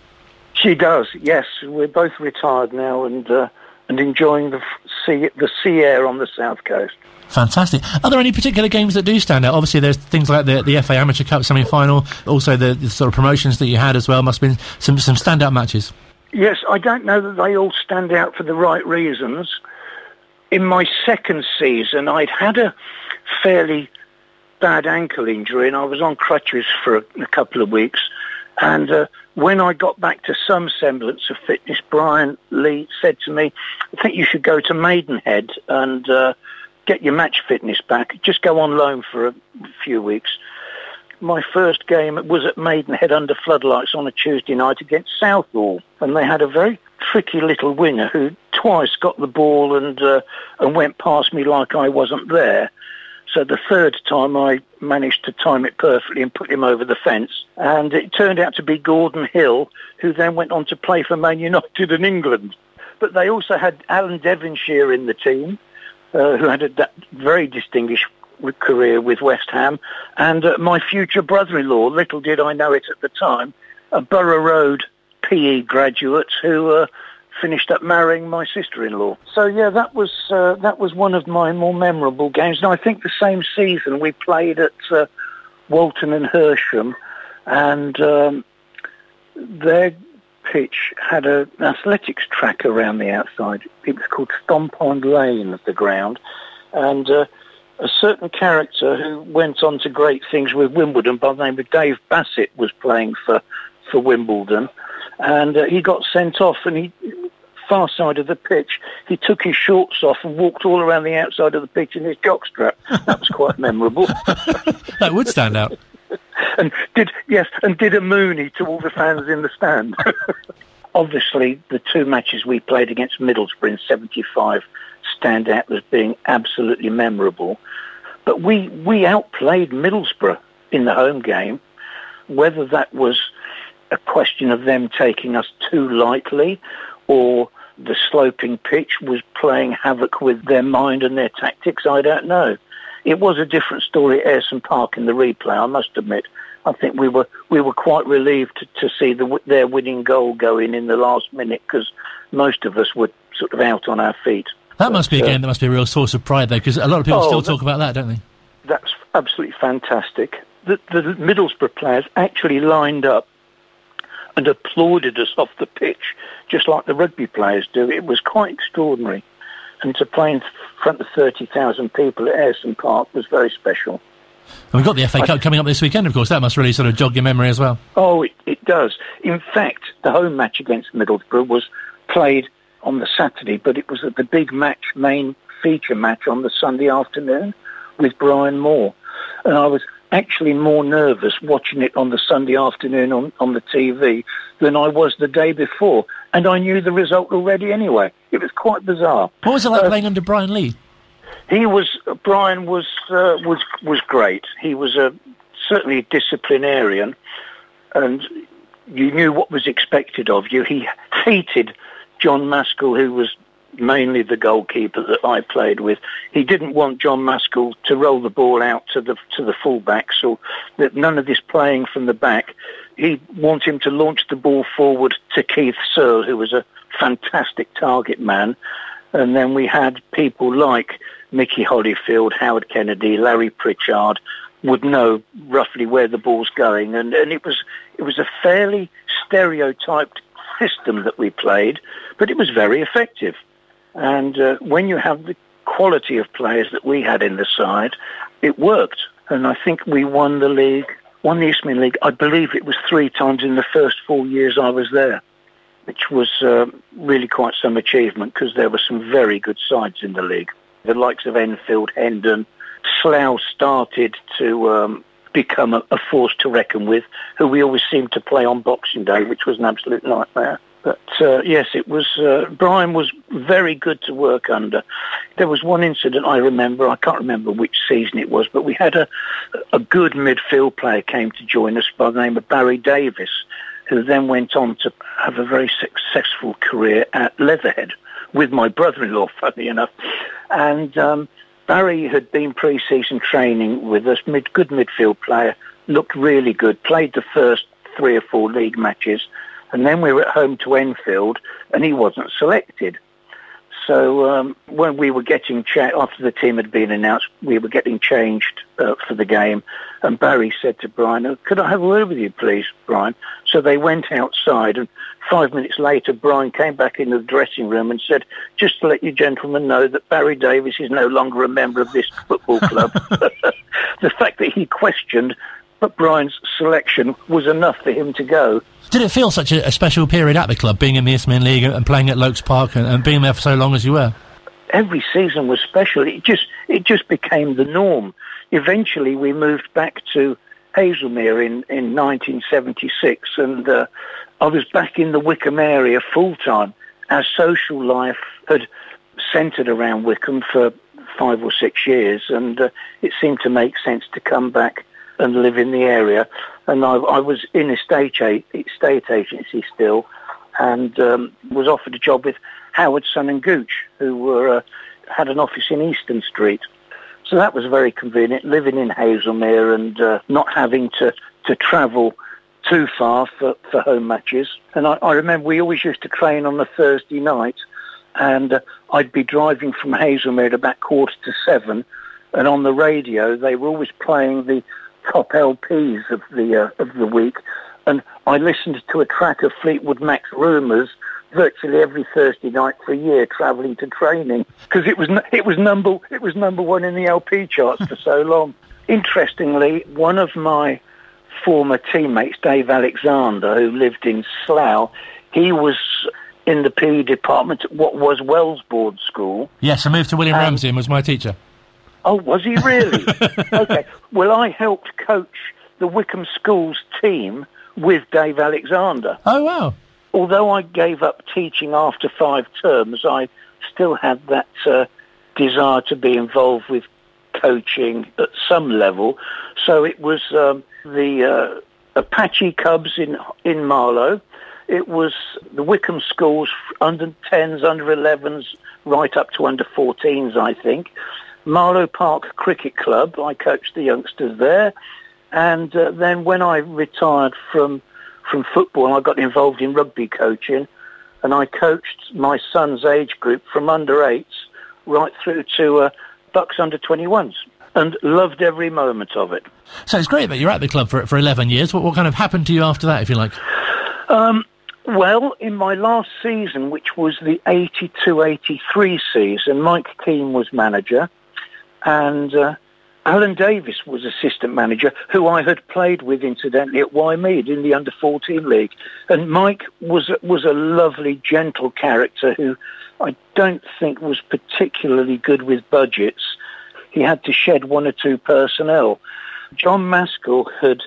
She does, yes. We're both retired now and uh, and enjoying the sea the sea air on the south coast. Fantastic. Are there any particular games that do stand out? Obviously, there's things like the, the FA Amateur Cup semi-final. Also, the, the, sort of promotions that you had as well must have been some some standout matches. Yes, I don't know that they all stand out for the right reasons. In my second season, I'd had a fairly bad ankle injury, and I was on crutches for a, a couple of weeks. And uh, when I got back to some semblance of fitness, Brian Lee said to me, I think you should go to Maidenhead and uh, get your match fitness back. Just go on loan for a few weeks. My first game was at Maidenhead under floodlights on a Tuesday night against Southall, and they had a very tricky little winger who twice got the ball and uh, and went past me like I wasn't there. So the third time I managed to time it perfectly and put him over the fence. And it turned out to be Gordon Hill, who then went on to play for Man United in England. But they also had Alan Devonshire in the team, uh, who had a very distinguished career with West Ham, and uh, my future brother-in-law, little did I know it at the time, a Borough Road PE graduate who uh, finished up marrying my sister-in-law. So yeah, that was uh, that was one of my more memorable games. And I think the same season we played at uh, Walton and Hersham, and um, their pitch had a, an athletics track around the outside. It was called Stompond Lane the ground, and uh, a certain character who went on to great things with Wimbledon by the name of Dave Bassett was playing for for Wimbledon and uh, he got sent off and he far side of the pitch he took his shorts off and walked all around the outside of the pitch in his jockstrap that was quite memorable. That would stand out. And did yes and did a mooney to all the fans in the stand. Obviously the two matches we played against Middlesbrough in 75 stand out as being absolutely memorable. But we we outplayed Middlesbrough in the home game. Whether that was a question of them taking us too lightly or the sloping pitch was playing havoc with their mind and their tactics, I don't know. It was a different story at Ayresome Park in the replay, I must admit. I think we were we were quite relieved to, to see the, their winning goal go in in the last minute because most of us were sort of out on our feet. That but, must be a uh, game that must be a real source of pride, though, because a lot of people oh, still talk about that, don't they? That's absolutely fantastic. The, the Middlesbrough players actually lined up and applauded us off the pitch, just like the rugby players do. It was quite extraordinary. And to play in front of 30,000 people at Ayresome Park was very special. And we've got the FA Cup coming up this weekend, of course. That must really sort of jog your memory as well. Oh, it, it does. In fact, the home match against Middlesbrough was played on the Saturday, but it was at the big match, main feature match on the Sunday afternoon with Brian Moore. And I was actually more nervous watching it on the Sunday afternoon on, on the TV than I was the day before. And I knew the result already anyway. It was quite bizarre. What was it like uh, playing under Brian Lee? He was, Brian was, uh, was, was great. He was a, certainly a disciplinarian and you knew what was expected of you. He hated John Maskell, who was mainly the goalkeeper that I played with. He didn't want John Maskell to roll the ball out to the to the fullbacks or that none of this playing from the back. He wanted him to launch the ball forward to Keith Searle, who was a fantastic target man. And then we had people like Mickey Holyfield, Howard Kennedy, Larry Pritchard would know roughly where the ball's going. And, and it was it was a fairly stereotyped system that we played, but it was very effective. And uh, when you have the quality of players that we had in the side, it worked. And I think we won the league, won the Isthmian League. I believe it was three times in the first four years I was there, which was uh, really quite some achievement because there were some very good sides in the league. The likes of Enfield, Hendon, Slough started to um, become a, a force to reckon with, who we always seemed to play on Boxing Day, which was an absolute nightmare. But uh, yes, it was. Uh, Brian was very good to work under. There was one incident I remember, I can't remember which season it was, but we had a, a good midfield player came to join us by the name of Barry Davis, who then went on to have a very successful career at Leatherhead with my brother-in-law, funny enough. And um, Barry had been pre-season training with us, mid, good midfield player, looked really good, played the first three or four league matches, and then we were at home to Enfield, and he wasn't selected. So um, when we were getting cha- after the team had been announced, we were getting changed uh, for the game, and Barry said to Brian, oh, "Could I have a word with you, please, Brian?" So they went outside, and five minutes later, Brian came back into the dressing room and said, "Just to let you gentlemen know that Barry Davis is no longer a member of this football club." the fact that he questioned but Brian's selection was enough for him to go. Did it feel such a, a special period at the club, being in the Isthmian League and playing at Loakes Park and, and, being there for so long as you were? Every season was special. It just it just became the norm. Eventually, we moved back to Hazlemere in, in 1976, and uh, I was back in the Wycombe area full time. Our social life had centred around Wycombe for five or six years, and uh, it seemed to make sense to come back and live in the area. And I, I was in a state, state agency still and um, was offered a job with Howard Son and Gooch, who were, uh, had an office in Easton Street. So that was very convenient, living in Hazlemere and uh, not having to, to travel too far for, for home matches. And I, I remember we always used to train on the Thursday night and uh, I'd be driving from Hazlemere at about quarter to seven and on the radio they were always playing the top LPs of the uh, of the week, and I listened to a track of Fleetwood Mac's Rumours virtually every Thursday night for a year, travelling to training because it was it was number it was number one in the LP charts for so long. Interestingly, one of my former teammates, Dave Alexander, who lived in Slough, he was in the PE department at what was Wellsboard School. Yes, I moved to William Ramsay and was my teacher. Oh, was he really? okay. Well, I helped coach the Wycombe Schools team with Dave Alexander. Oh, wow. Although I gave up teaching after five terms, I still had that uh, desire to be involved with coaching at some level. So it was um, the uh, Apache Cubs in in Marlow. It was the Wycombe schools under 10s, under 11s, right up to under 14s, I think. Marlow Park Cricket Club. I coached the youngsters there. And uh, then when I retired from, from football, I got involved in rugby coaching. And I coached my son's age group from under eights right through to uh, Bucks under 21s and loved every moment of it. So it's great that you're at the club for, for 11 years. What, what kind of happened to you after that, if you like? Um, well, in my last season, which was the 82-83 season, Mike Keen was manager and uh, Alan Davis was assistant manager, who I had played with incidentally at Wymead in the under 14 league. And Mike was was a lovely, gentle character who I don't think was particularly good with budgets. He had to shed one or two personnel. John Maskell had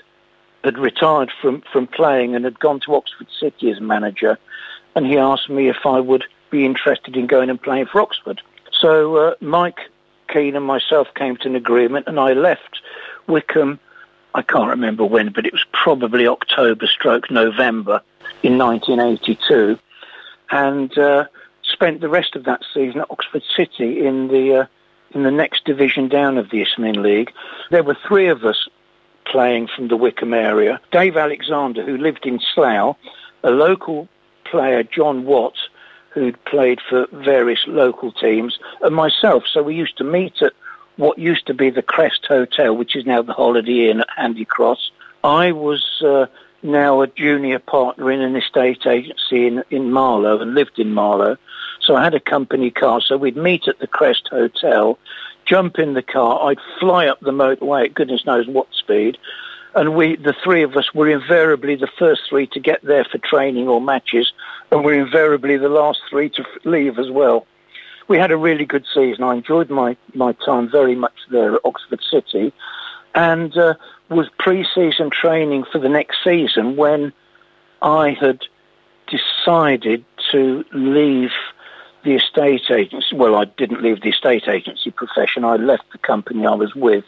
had retired from, from playing and had gone to Oxford City as manager, and he asked me if I would be interested in going and playing for Oxford. So uh, Mike Keen and myself came to an agreement, and I left Wycombe, I can't remember when, but it was probably October stroke November in 1982, and uh, spent the rest of that season at Oxford City in the uh, in the next division down of the Isthmian League. There were three of us playing from the Wycombe area. Dave Alexander, who lived in Slough, a local player, John Watts who'd played for various local teams, and myself. So we used to meet at what used to be the Crest Hotel, which is now the Holiday Inn at Handy Cross. I was uh, now a junior partner in an estate agency in, in Marlow and lived in Marlow. So I had a company car, so we'd meet at the Crest Hotel, jump in the car, I'd fly up the motorway at goodness knows what speed, and we, the three of us, were invariably the first three to get there for training or matches, and we're invariably the last three to leave as well. We had a really good season. I enjoyed my, my time very much there at Oxford City, and uh, was pre-season training for the next season when I had decided to leave the estate agency. Well, I didn't leave the estate agency profession. I left the company I was with.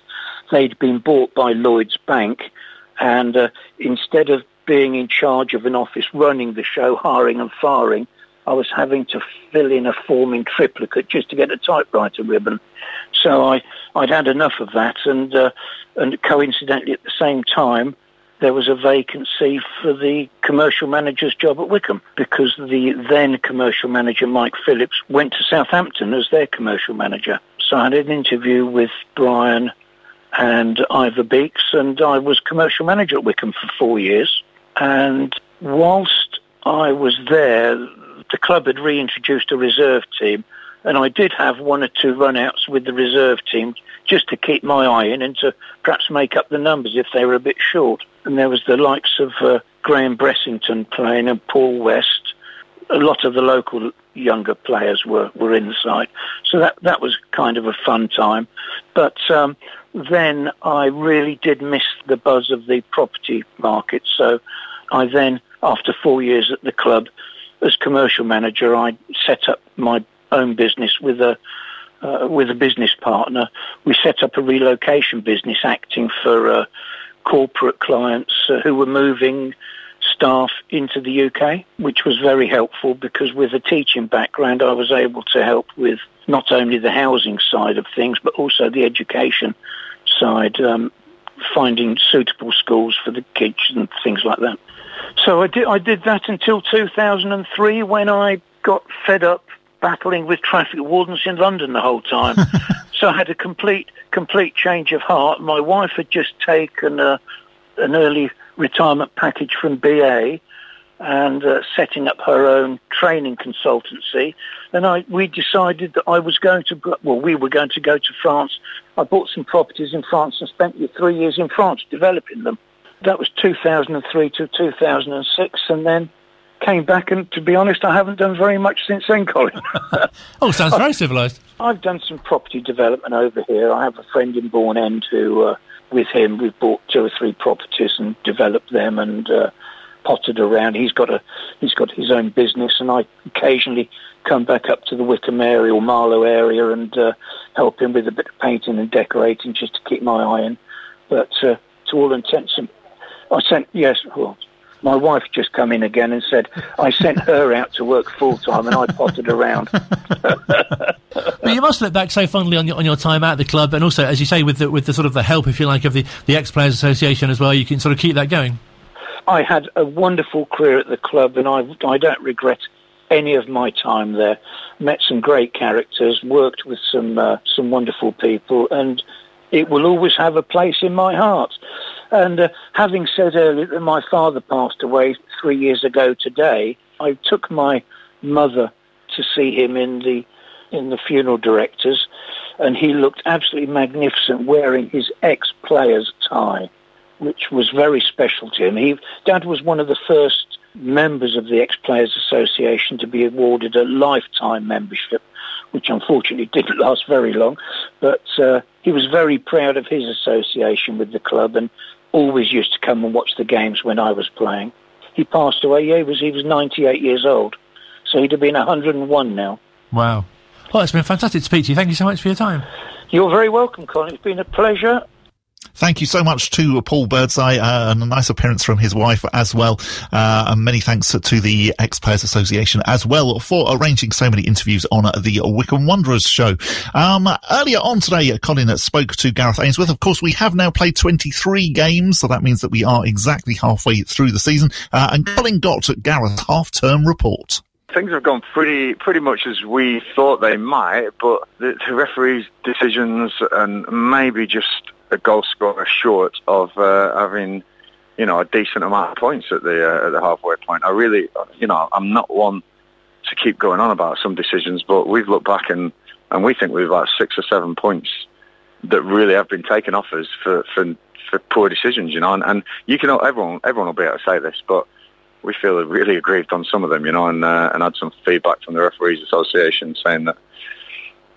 They'd been bought by Lloyd's Bank, and uh, instead of being in charge of an office running the show, hiring and firing, I was having to fill in a form in triplicate just to get a typewriter ribbon. So I, I'd had enough of that, and uh, and coincidentally at the same time, there was a vacancy for the commercial manager's job at Wycombe because the then commercial manager, Mike Phillips, went to Southampton as their commercial manager. So I had an interview with Brian and Ivor Beeks, and I was commercial manager at Wycombe for four years. And whilst I was there, the club had reintroduced a reserve team, and I did have one or two run-outs with the reserve team just to keep my eye in and to perhaps make up the numbers if they were a bit short. And there was the likes of uh, Graham Bressington playing and Paul West. A lot of the local younger players were, were in the. So that, that was kind of a fun time. But um, then I really did miss the buzz of the property market. So I then, after four years at the club, as commercial manager, I set up my own business with a uh, with a business partner. We set up a relocation business acting for uh, corporate clients uh, who were moving staff into the UK, which was very helpful because with a teaching background, I was able to help with not only the housing side of things, but also the education side, um, finding suitable schools for the kids and things like that. So I did, I did that until 2003 when I got fed up battling with traffic wardens in London the whole time. so I had a complete, complete change of heart. My wife had just taken a, an early retirement package from BA and uh, setting up her own training consultancy. And I, we decided that I was going to, well, we were going to go to France. I bought some properties in France and spent three years in France developing them. That was 2003 to 2006, and then came back, and to be honest, I haven't done very much since then, Colin. oh, sounds very civilised. I've done some property development over here. I have a friend in Bourne End who, uh, with him, we've bought two or three properties and developed them and uh, potted around. He's got a he's got his own business, and I occasionally come back up to the Wycombe area or Marlow area and uh, help him with a bit of painting and decorating just to keep my eye in. But uh, to all intents and I sent yes, well, my wife just come in again and said I sent her out to work full time and I potted around. but you must look back so fondly on your on your time at the club, and also, as you say, with the with the sort of the help, if you like, of the the ex players association as well. You can sort of keep that going. I had a wonderful career at the club, and I I don't regret any of my time there. Met some great characters, worked with some uh, some wonderful people, and it will always have a place in my heart. And uh, having said earlier that my father passed away three years ago today, I took my mother to see him in the in the funeral directors, and he looked absolutely magnificent wearing his ex-player's tie, which was very special to him. He, Dad was one of the first members of the ex-players association to be awarded a lifetime membership which unfortunately didn't last very long. But uh, he was very proud of his association with the club and always used to come and watch the games when I was playing. He passed away. Yeah, he was he was 98 years old, so he'd have been 101 now. Wow. Well, it's been fantastic to speak to you. Thank you so much for your time. You're very welcome, Colin. It's been a pleasure, Thank you so much to Paul Birdseye uh, and a nice appearance from his wife as well. Uh, and many thanks to the Ex Players Association as well for arranging so many interviews on the Wycombe Wanderers show. Um, earlier on today, Colin spoke to Gareth Ainsworth. Of course, we have now played 23 games, so that means that we are exactly halfway through the season. Uh, and Colin got Gareth's half-term report things have gone pretty pretty much as we thought they might, but the, the referees' decisions and maybe just a goal scorer short of uh, having, you know, a decent amount of points at the uh, at the halfway point. I really, you know, I'm not one to keep going on about some decisions, but we've looked back and and we think we've like six or seven points that really have been taken off us for for, for poor decisions, you know. And, and you can everyone everyone will be able to say this, but we feel really aggrieved on some of them, you know, and uh, and had some feedback from the referees association saying that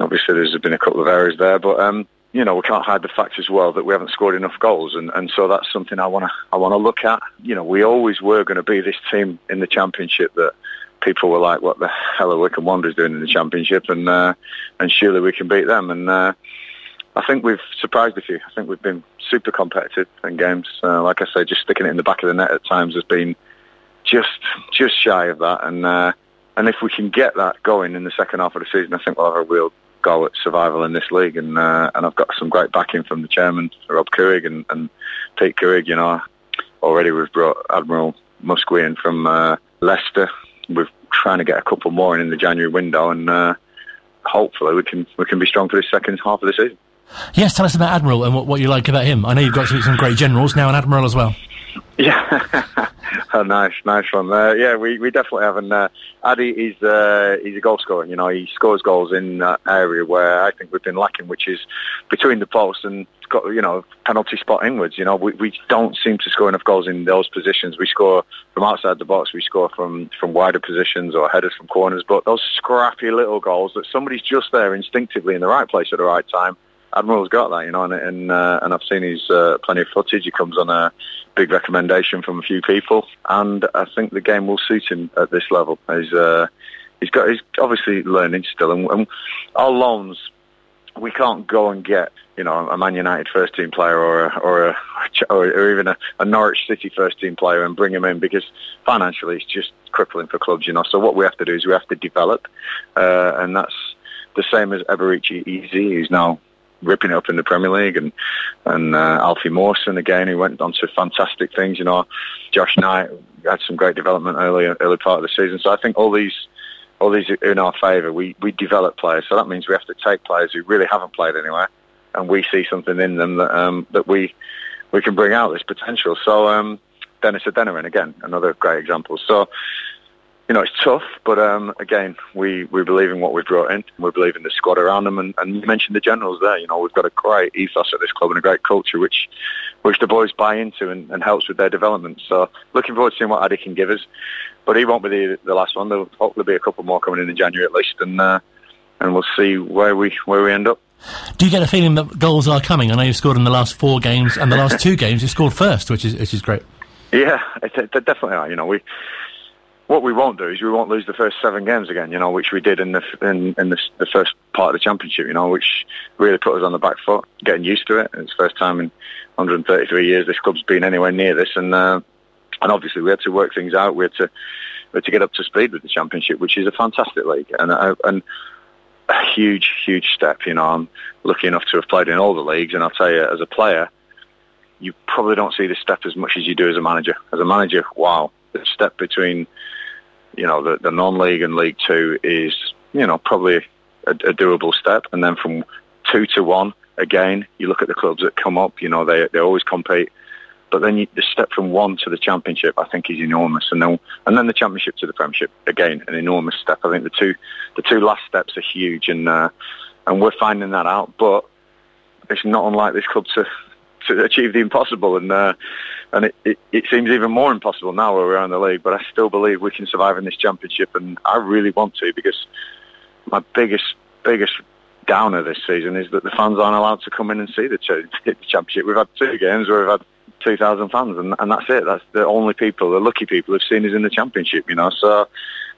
obviously there's been a couple of errors there, but um, you know, we can't hide the fact as well that we haven't scored enough goals, and, and so that's something I want to I want to look at. You know, we always were going to be this team in the championship that people were like, "What the hell are Wycombe Wanderers doing in the Championship?" and uh, and surely we can beat them. And uh, I think we've surprised a few. I think we've been super competitive in games. Uh, like I say, just sticking it in the back of the net at times has been just just shy of that. And uh, and if we can get that going in the second half of the season, I think we'll have a real go at survival in this league. And uh, and I've got some great backing from the chairman, Rob Couhig, and, and Pete Couhig. You know, already we've brought Admiral Muskwe in from uh, Leicester. We're trying to get a couple more in in the January window, and uh, hopefully we can we can be strong for the second half of the season. Yes, tell us about Admiral and what, what you like about him. I know you've got some great generals now, an Admiral as well. Yeah, oh, nice, nice one. Uh, yeah, we, we definitely have. And uh, Addy is uh, he's a goal scorer. You know, he scores goals in that area where I think we've been lacking, which is between the posts and you know penalty spot inwards. You know, we we don't seem to score enough goals in those positions. We score from outside the box, we score from from wider positions or headers from corners. But those scrappy little goals that somebody's just there instinctively in the right place at the right time Admiral's got that, you know, and and, uh, and I've seen his uh, plenty of footage. He comes on a big recommendation from a few people, and I think the game will suit him at this level. He's uh, he's got he's obviously learning still, and, and our loans we can't go and get you know a Man United first team player or a, or a, or even a, a Norwich City first team player and bring him in because financially it's just crippling for clubs, you know. So what we have to do is we have to develop, uh, and that's the same as Eberechi Eze, who's now ripping it up in the Premier League, and and uh, Alfie Mawson again, who went on to fantastic things. You know, Josh Knight had some great development early early part of the season. So I think all these all these are in our favour. We we develop players, so that means we have to take players who really haven't played anywhere, and we see something in them that um, that we we can bring out this potential. So um, Dennis Adeniran again, another great example. So you know, it's tough, but um, again, we, we believe in what we've brought in. We believe in the squad around them, and, and you mentioned the generals there. You know, we've got a great ethos at this club and a great culture, which which the boys buy into and, and helps with their development. So, looking forward to seeing what Addy can give us. But he won't be the, the last one. There'll hopefully be a couple more coming in in January at least, and uh, and we'll see where we where we end up. Do you get a feeling that goals are coming? I know you've scored in the last four games, and the last two games you scored first, which is which is great. Yeah, it, it definitely are. You know, we what we won't do is we won't lose the first seven games again, you know, which we did in the in, in the, the, first part of the championship, you know, which really put us on the back foot, getting used to it. It's the first time in 133 years this club's been anywhere near this, and uh, and obviously we had to work things out. We had to we had to get up to speed with the championship, which is a fantastic league and uh, and a huge huge step. You know, I'm lucky enough to have played in all the leagues, and I'll tell you, as a player, you probably don't see this step as much as you do as a manager. As a manager, wow, the step between you know, the, the non-league and League Two is, you know, probably a, a doable step. And then from two to one, again, you look at the clubs that come up, you know, they, they always compete. But then you, the step from one to the championship, I think, is enormous, and then and then the championship to the premiership, again, an enormous step. I think the two the two last steps are huge, and uh, and we're finding that out. But it's not unlike this club to to achieve the impossible, and uh, and it, it, it, seems even more impossible now where we are in the league. But I still believe we can survive in this championship, and I really want to because my biggest biggest downer this season is that the fans aren't allowed to come in and see the, ch- the championship. We've had two games where we've had 2,000 fans, and, and that's it. That's the only people, the lucky people, who've seen us in the championship. You know, so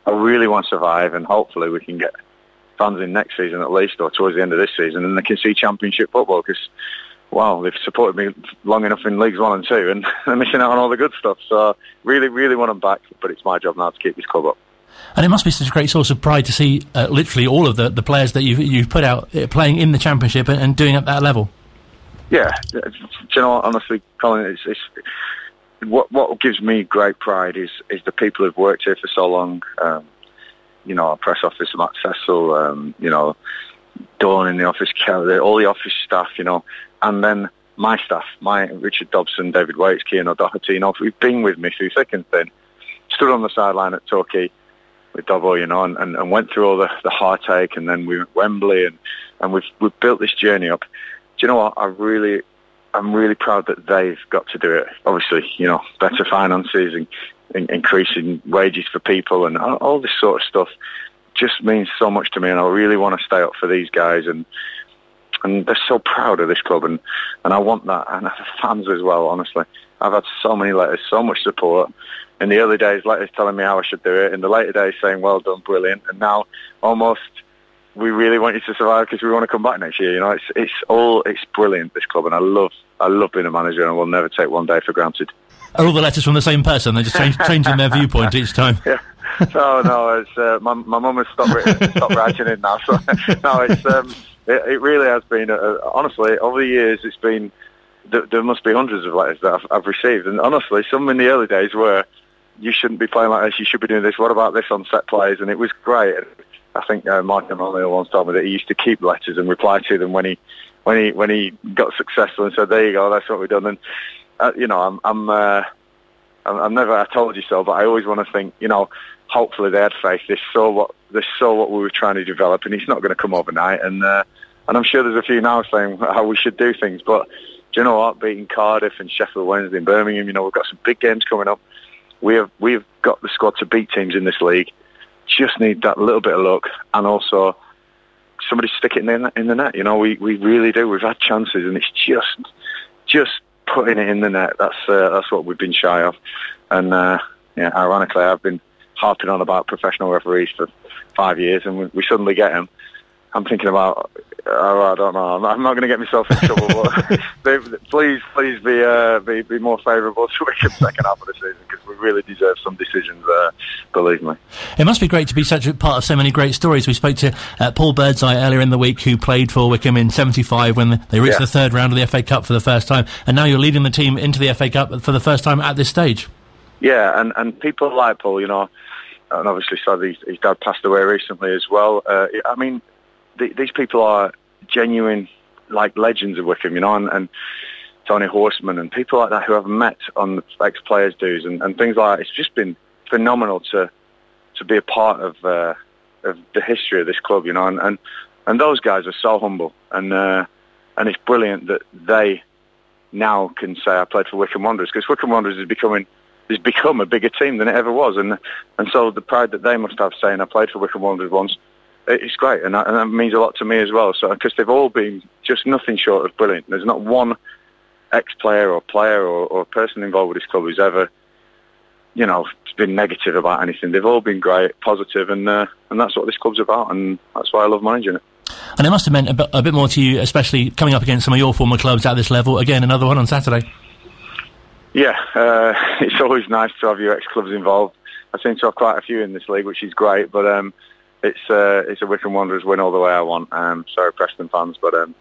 I really want to survive, and hopefully we can get fans in next season at least, or towards the end of this season, and they can see championship football because wow, they've supported me long enough in Leagues One and Two, and they're missing out on all the good stuff. So really, really want them back, but it's my job now to keep this club up. And it must be such a great source of pride to see uh, literally all of the, the players that you've, you've put out uh, playing in the championship and, and, doing at that level. Yeah, do you know, honestly, Colin, it's, it's, what what gives me great pride is is the people who've worked here for so long. Um, you know, our press office, Matt Cecil, um, you know, Dawn in the office, Kelly, all the office staff, you know, and then my staff, my Richard Dobson, David Waits, Cian O'Doherty, you know, who've been with me through thick and thin, stood on the sideline at Torquay with Dobbo, you know, and, and, and, went through all the, the heartache, and then we went Wembley, and, and we've we've built this journey up. Do you know what? I really, I'm really proud that they've got to do it. Obviously, you know, better finances and, and increasing wages for people, and all, all this sort of stuff just means so much to me, and I really want to stay up for these guys and and they're so proud of this club, and, and I want that, and the fans as well. Honestly, I've had so many letters, so much support, in the early days, letters telling me how I should do it. In the later days, saying well done, brilliant. And now, almost, we really want you to survive because we want to come back next year. You know, it's it's all it's brilliant this club, and I love I love being a manager, and I will never take one day for granted. Are all the letters from the same person? They're just change, changing their viewpoint each time. Yeah. No, no, it's uh, my my mum has stopped writing, stopped writing it now. So no, it's um, it, it really has been. Uh, honestly, over the years, it's been. There, there must be hundreds of letters that I've, I've received, and honestly, some in the early days were, "You shouldn't be playing like this. You should be doing this. What about this on set plays?" And it was great. I think uh, Mark O'Neill once told me that he used to keep letters and reply to them when he when he when he got successful and said, "There you go, that's what we've done." And uh, you know, I'm I'm, uh, I'm I'm never I told you so, but I always want to think, you know, hopefully they had faith. They saw what they saw what we were trying to develop, and it's not going to come overnight. And uh, and I'm sure there's a few now saying how we should do things, but do you know what? Beating Cardiff and Sheffield Wednesday and Birmingham, you know, we've got some big games coming up. We have we've got the squad to beat teams in this league. Just need that little bit of luck, and also somebody stick it in the, in the net. You know, we, we really do. We've had chances, and it's just just putting it in the net. That's uh, that's what we've been shy of. And uh, yeah, ironically, I've been harping on about professional referees for five years, and we, we suddenly get them. I'm thinking about. Oh, I don't know. I'm not, not going to get myself in trouble. But please, please be uh, be be more favourable to Wycombe second half of the season because we really deserve some decisions. Uh, believe me. It must be great to be such a part of so many great stories. We spoke to uh, Paul Birdseye earlier in the week, who played for Wycombe in '75 when they reached Yeah. the third round of the FA Cup for the first time, and now you're leading the team into the FA Cup for the first time at this stage. Yeah, and, and people like Paul, you know, and obviously sadly his, his dad passed away recently as well. Uh, I mean, the, these people are genuine, like legends of Wycombe, you know, and, and Tony Horseman and people like that who I've met on the ex-players dues and, and things like that. It's just been phenomenal to to be a part of uh, of the history of this club, you know, and, and, and those guys are so humble and uh, and it's brilliant that they now can say I played for Wycombe Wanderers because Wycombe Wanderers is becoming has become a bigger team than it ever was, and and so the pride that they must have saying I played for Wycombe Wanderers once, it's great, and that, and that means a lot to me as well. So because they've all been just nothing short of brilliant. There's not one ex-player or player or, or person involved with this club who's ever, you know, been negative about anything. They've all been great, positive, and uh, and that's what this club's about, and that's why I love managing it. And it must have meant a bit, a bit more to you, especially coming up against some of your former clubs at this level. Again, another one on Saturday. Yeah, uh, it's always nice to have your ex-clubs involved. I seem to have quite a few in this league, which is great. But um, it's uh, it's a Wycombe Wanderers win all the way I want. Um, sorry, Preston fans, but um,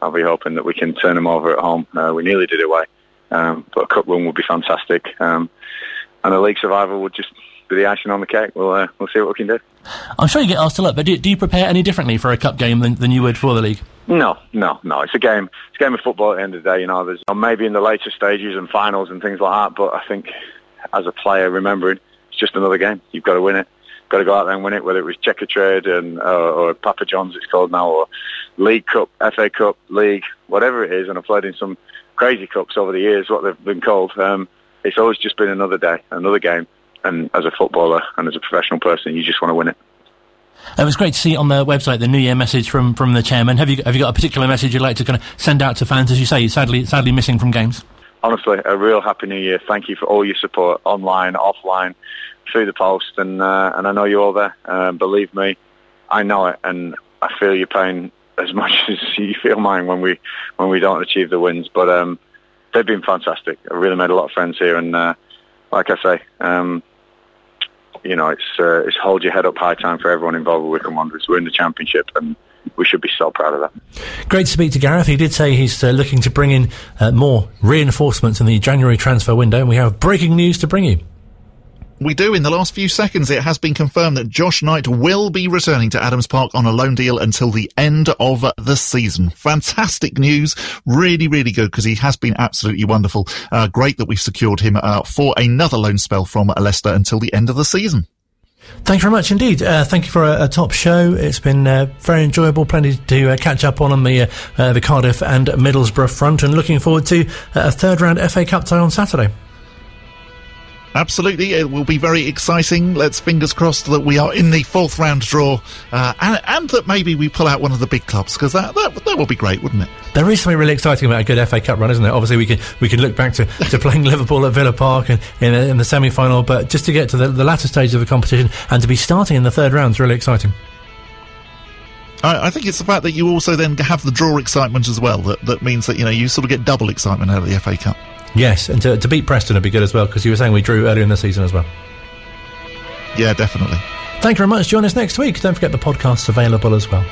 I'll be hoping that we can turn them over at home. Uh, we nearly did it away, um, but a cup win would be fantastic. Um, and a league survival would just be the icing on the cake. We'll uh, we'll see what we can do. I'm sure you get asked a lot, but do, do you prepare any differently for a cup game than, than you would for the league? No, no, no. It's a game. It's a game of football at the end of the day. You know, there's maybe in the later stages and finals and things like that. But I think as a player, remembering it's just another game. You've got to win it. Got to go out there and win it. Whether it was Checkatrade and uh, or Papa John's, it's called now, or League Cup, FA Cup, League, whatever it is. And I've played in some crazy cups over the years, what they've been called. Um, it's always just been another day, another game. And as a footballer and as a professional person, you just want to win it. It was great to see on the website the New Year message from, from the chairman. Have you have you got a particular message you'd like to kind of send out to fans, as you say, sadly sadly missing from games? honestly, a real happy new year. Thank you for all your support online, offline, through the post, and uh, and I know you're all there. Uh, believe me, I know it, and I feel your pain as much as you feel mine when we when we don't achieve the wins. But um, they've been fantastic. I really made a lot of friends here, and uh, like I say, um, you know, it's uh, it's hold your head up high time for everyone involved with Wycombe Wanderers. We're in the championship, and we should be so proud of that. Great to speak to Gareth. He did say he's uh, looking to bring in uh, more reinforcements in the January transfer window, and we have breaking news to bring you. We do. In the last few seconds, it has been confirmed that Josh Knight will be returning to Adams Park on a loan deal until the end of the season. Fantastic news. Really, really good because he has been absolutely wonderful. Uh, great that we've secured him uh, for another loan spell from Leicester until the end of the season. Thank you very much indeed. Uh, thank you for a, a top show. It's been uh, very enjoyable. Plenty to uh, catch up on on the uh, the Cardiff and Middlesbrough front, and looking forward to uh, a third round FA Cup tie on Saturday. Absolutely, it will be very exciting. Let's fingers crossed that we are in the fourth round draw, uh, and, and that maybe we pull out one of the big clubs because that, that that would be great, wouldn't it? There is something really exciting about a good FA Cup run, isn't there? Obviously, we can we can look back to, to playing Liverpool at Villa Park and in, in the semi final, but just to get to the, the latter stage of the competition and to be starting in the third round is really exciting. I, I, think it's the fact that you also then have the draw excitement as well. That that means that you know you sort of get double excitement out of the FA Cup. Yes, and to, to beat Preston would be good as well because you were saying we drew earlier in the season as well. Yeah, definitely. Thank you very much. Join us next week. Don't forget the podcast's available as well.